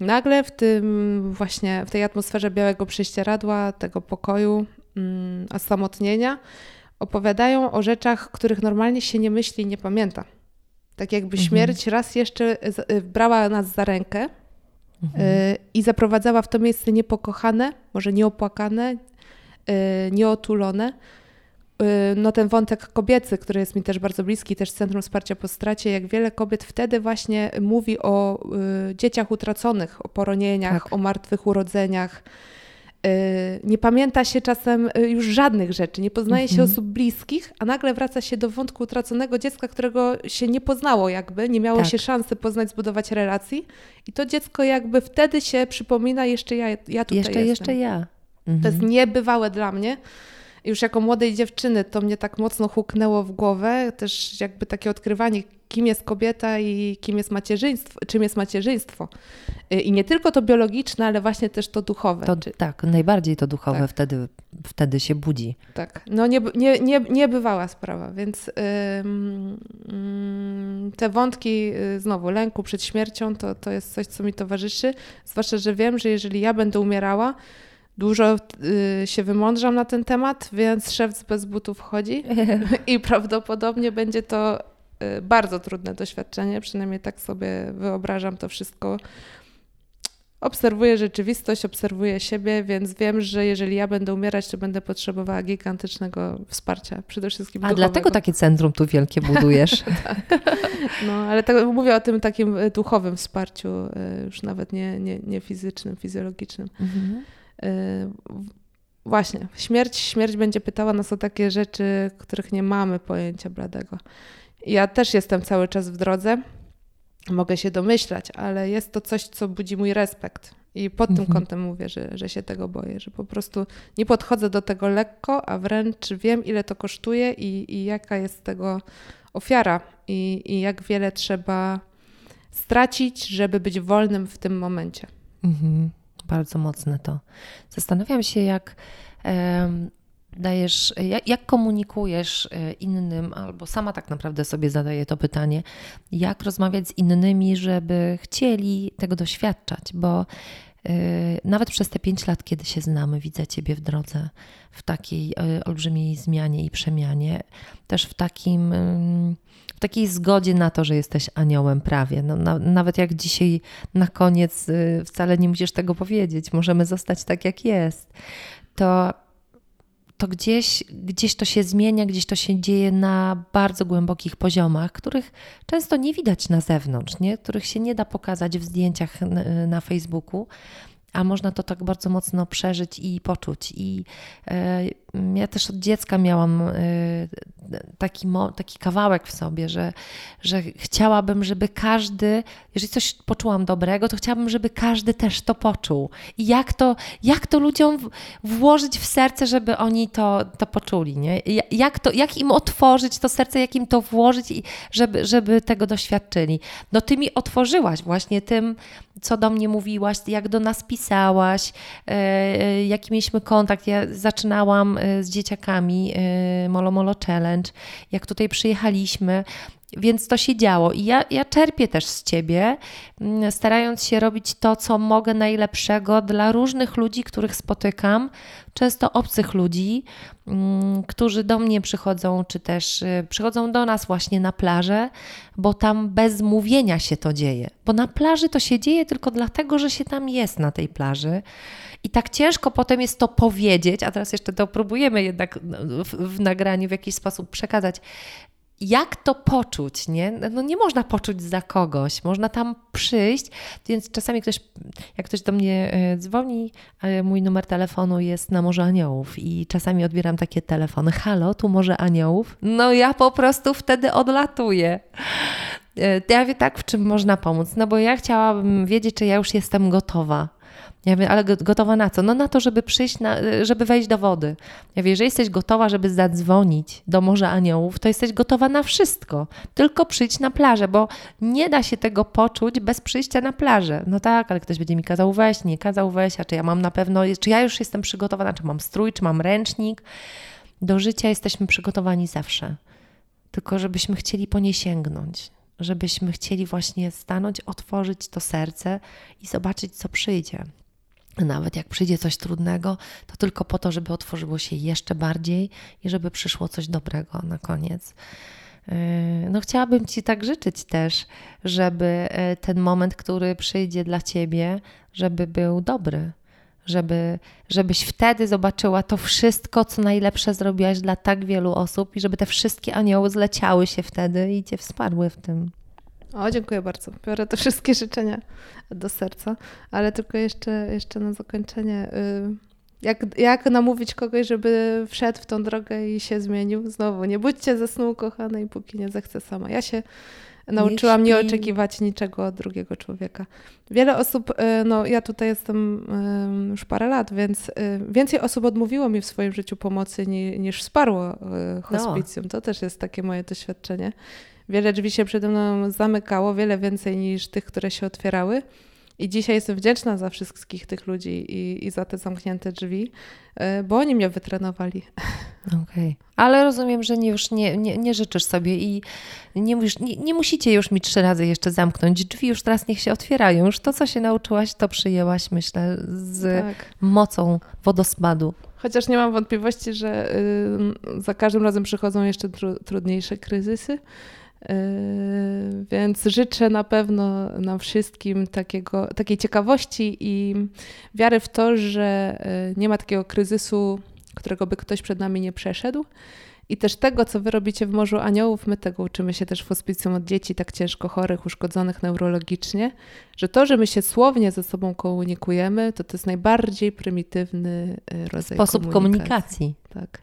nagle w tym właśnie, w tej atmosferze białego prześcieradła, tego pokoju, mm, osamotnienia, opowiadają o rzeczach, których normalnie się nie myśli i nie pamięta. Tak jakby mhm. śmierć raz jeszcze y, brała nas za rękę mhm. y, i zaprowadzała w to miejsce niepokochane, może nieopłakane, Y, nieotulone. Y, no ten wątek kobiecy, który jest mi też bardzo bliski, też Centrum Wsparcia po Stracie, jak wiele kobiet wtedy właśnie mówi o dzieciach utraconych, o poronieniach, tak. o martwych urodzeniach. Nie pamięta się czasem już żadnych rzeczy, nie poznaje się mhm. osób bliskich, a nagle wraca się do wątku utraconego dziecka, którego się nie poznało jakby, nie miało tak. się szansy poznać, zbudować relacji i to dziecko jakby wtedy się przypomina, jeszcze ja, ja tutaj jeszcze, jestem. Jeszcze ja. Mhm. To jest mhm. niebywałe dla mnie. Już jako młodej dziewczyny to mnie tak mocno huknęło w głowę, też jakby takie odkrywanie, kim jest kobieta i kim jest macierzyństwo, czym jest macierzyństwo. Y, I nie tylko to biologiczne, ale właśnie też to duchowe. To. Tak, najbardziej to duchowe tak. wtedy, wtedy się budzi. Tak, no nie, nie, nie, niebywała sprawa, więc te wątki y, znowu lęku przed śmiercią to, to jest coś, co mi towarzyszy, zwłaszcza, że wiem, że jeżeli ja będę umierała, Dużo y, się wymądrzam na ten temat, więc szef bez butów wchodzi i prawdopodobnie będzie to y, bardzo trudne doświadczenie, przynajmniej tak sobie wyobrażam to wszystko. Obserwuję rzeczywistość, obserwuję siebie, więc wiem, że jeżeli ja będę umierać, to będę potrzebowała gigantycznego wsparcia, przede wszystkim A duchowego. dlatego takie centrum tu wielkie budujesz. tak. No, ale tak, mówię o tym takim y, duchowym wsparciu, już nawet nie, nie, nie fizycznym, fizjologicznym. Mhm. Y, właśnie, śmierć, śmierć będzie pytała nas o takie rzeczy, których nie mamy pojęcia bladego. Ja też jestem cały czas w drodze, mogę się domyślać, ale jest to coś, co budzi mój respekt. I pod mhm. tym kątem mówię, że, że się tego boję, że po prostu nie podchodzę do tego lekko, a wręcz wiem, ile to kosztuje i, i jaka jest tego ofiara i, i jak wiele trzeba stracić, żeby być wolnym w tym momencie. Mhm bardzo mocne to. Zastanawiam się, jak dajesz, jak, komunikujesz e, innym, albo sama tak naprawdę sobie zadaję to pytanie, jak rozmawiać z innymi, żeby chcieli tego doświadczać, bo nawet przez te pięć lat, kiedy się znamy, widzę Ciebie w drodze, w takiej e, olbrzymiej zmianie i przemianie, też w takim w takiej zgodzie na to, że jesteś aniołem prawie. No, na, nawet jak dzisiaj na koniec y, wcale nie musisz tego powiedzieć, możemy zostać tak, jak jest, to, to gdzieś, gdzieś to się zmienia, gdzieś to się dzieje na bardzo głębokich poziomach, których często nie widać na zewnątrz, nie? których się nie da pokazać w zdjęciach na, na Facebooku a można to tak bardzo mocno przeżyć i poczuć. I e, ja też od dziecka miałam e, taki, taki kawałek w sobie, że, że chciałabym, żeby każdy, jeżeli coś poczułam dobrego, to chciałabym, żeby każdy też to poczuł. I jak to, jak to ludziom włożyć w serce, żeby oni to, to poczuli, nie? Jak, to, jak im otworzyć to serce, jak im to włożyć, i żeby, żeby tego doświadczyli. No ty mi otworzyłaś właśnie tym, co do mnie mówiłaś, jak do nas pisałaś, e, e, jaki mieliśmy kontakt. Ja zaczynałam e, z dzieciakami Molo Molo Challenge, jak tutaj przyjechaliśmy. Więc to się działo i ja, ja czerpię też z ciebie, mm, starając się robić to, co mogę najlepszego dla różnych ludzi, których spotykam, często obcych ludzi, mm, którzy do mnie przychodzą, czy też y, przychodzą do nas właśnie na plażę, bo tam bez mówienia się to dzieje. Bo na plaży to się dzieje tylko dlatego, że się tam jest na tej plaży. I tak ciężko potem jest to powiedzieć, a teraz jeszcze to próbujemy jednak no, w, w nagraniu w jakiś sposób przekazać, jak to poczuć, nie? No nie można poczuć za kogoś, można tam przyjść, więc czasami ktoś, jak ktoś do mnie e, dzwoni, mój numer telefonu jest na Morze Aniołów i czasami odbieram takie telefony, halo, tu Morze Aniołów? No ja po prostu wtedy odlatuję. E, ja wiem tak, w czym można pomóc, no bo ja chciałabym wiedzieć, czy ja już jestem gotowa ja mówię, ale gotowa na co? No na to, żeby przyjść, na, żeby wejść do wody. Ja mówię, jeżeli jesteś gotowa, żeby zadzwonić do Morza Aniołów, to jesteś gotowa na wszystko. Tylko przyjdź na plażę, bo nie da się tego poczuć bez przyjścia na plażę. No tak, ale ktoś będzie mi kazał wejść, nie kazał wejść, a czy ja mam na pewno, czy ja już jestem przygotowana, czy mam strój, czy mam ręcznik. Do życia jesteśmy przygotowani zawsze. Tylko żebyśmy chcieli po nie sięgnąć żebyśmy chcieli właśnie stanąć, otworzyć to serce i zobaczyć, co przyjdzie. Nawet jak przyjdzie coś trudnego, to tylko po to, żeby otworzyło się jeszcze bardziej i żeby przyszło coś dobrego na koniec. Yy, no, chciałabym Ci tak życzyć też, żeby yy, ten moment, który przyjdzie dla Ciebie, żeby był dobry, żeby, żebyś wtedy zobaczyła to wszystko, co najlepsze zrobiłaś dla tak wielu osób i żeby te wszystkie anioły zleciały się wtedy i Cię wsparły w tym. O, dziękuję bardzo. Biorę te wszystkie życzenia do serca, ale tylko jeszcze, jeszcze na zakończenie. Y, jak, jak namówić kogoś, żeby wszedł w tą drogę i się zmienił? Znowu, nie budźcie ze snu kochanej, póki nie zechce sama. Ja się nauczyłam nie, nie oczekiwać niczego od drugiego człowieka. Wiele osób, y, no ja tutaj jestem y, już parę lat, więc więcej osób odmówiło mi w swoim życiu pomocy niż wsparło hospicjum. No. To też jest takie moje doświadczenie. Wiele drzwi się przede mną zamykało, wiele więcej niż tych, które się otwierały. I dzisiaj jestem wdzięczna za wszystkich tych ludzi i, i za te zamknięte drzwi, e, bo oni mnie wytrenowali. Okej. Okay. Ale rozumiem, że nie, już nie, nie, nie życzysz sobie i nie, mówisz, nie, nie musicie już mi trzy razy jeszcze zamknąć drzwi, już teraz niech się otwierają. Już to, co się nauczyłaś, to przyjęłaś, myślę, z tak. mocą wodospadu. Chociaż nie mam wątpliwości, że za każdym razem przychodzą jeszcze tru, trudniejsze kryzysy. Yy, więc życzę na pewno nam wszystkim takiego, takiej ciekawości i wiary w to, że yy, nie ma takiego kryzysu, którego by ktoś przed nami nie przeszedł. I też tego, co wy robicie w Morzu Aniołów, my tego uczymy się też w hospicjum od dzieci tak ciężko chorych, uszkodzonych neurologicznie, że to, że my się słownie ze sobą komunikujemy, to to jest najbardziej prymitywny yy, rodzaj Sposób komunikacji. komunikacji. Tak.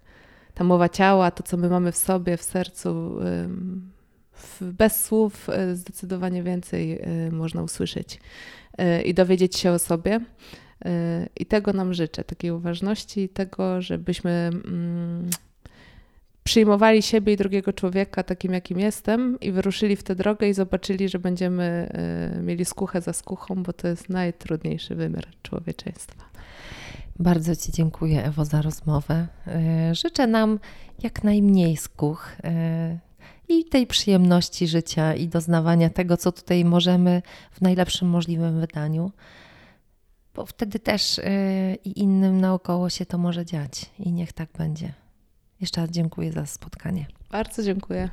Ta mowa ciała, to, co my mamy w sobie, w sercu, bez słów e, zdecydowanie więcej e, można usłyszeć e, i dowiedzieć się o sobie. I tego nam życzę, takiej uważności, tego, żebyśmy mm, przyjmowali siebie i drugiego człowieka takim, jakim jestem, i wyruszyli w tę drogę i zobaczyli, że będziemy mieli skuchę za skuchą, bo to jest najtrudniejszy wymiar człowieczeństwa. Bardzo Ci dziękuję, Ewo, za rozmowę. Życzę nam jak najmniej skuch i tej przyjemności życia i doznawania tego, co tutaj możemy w najlepszym możliwym wydaniu, bo wtedy też yy, i innym naokoło się to może dziać i niech tak będzie. Jeszcze raz dziękuję za spotkanie. Bardzo dziękuję.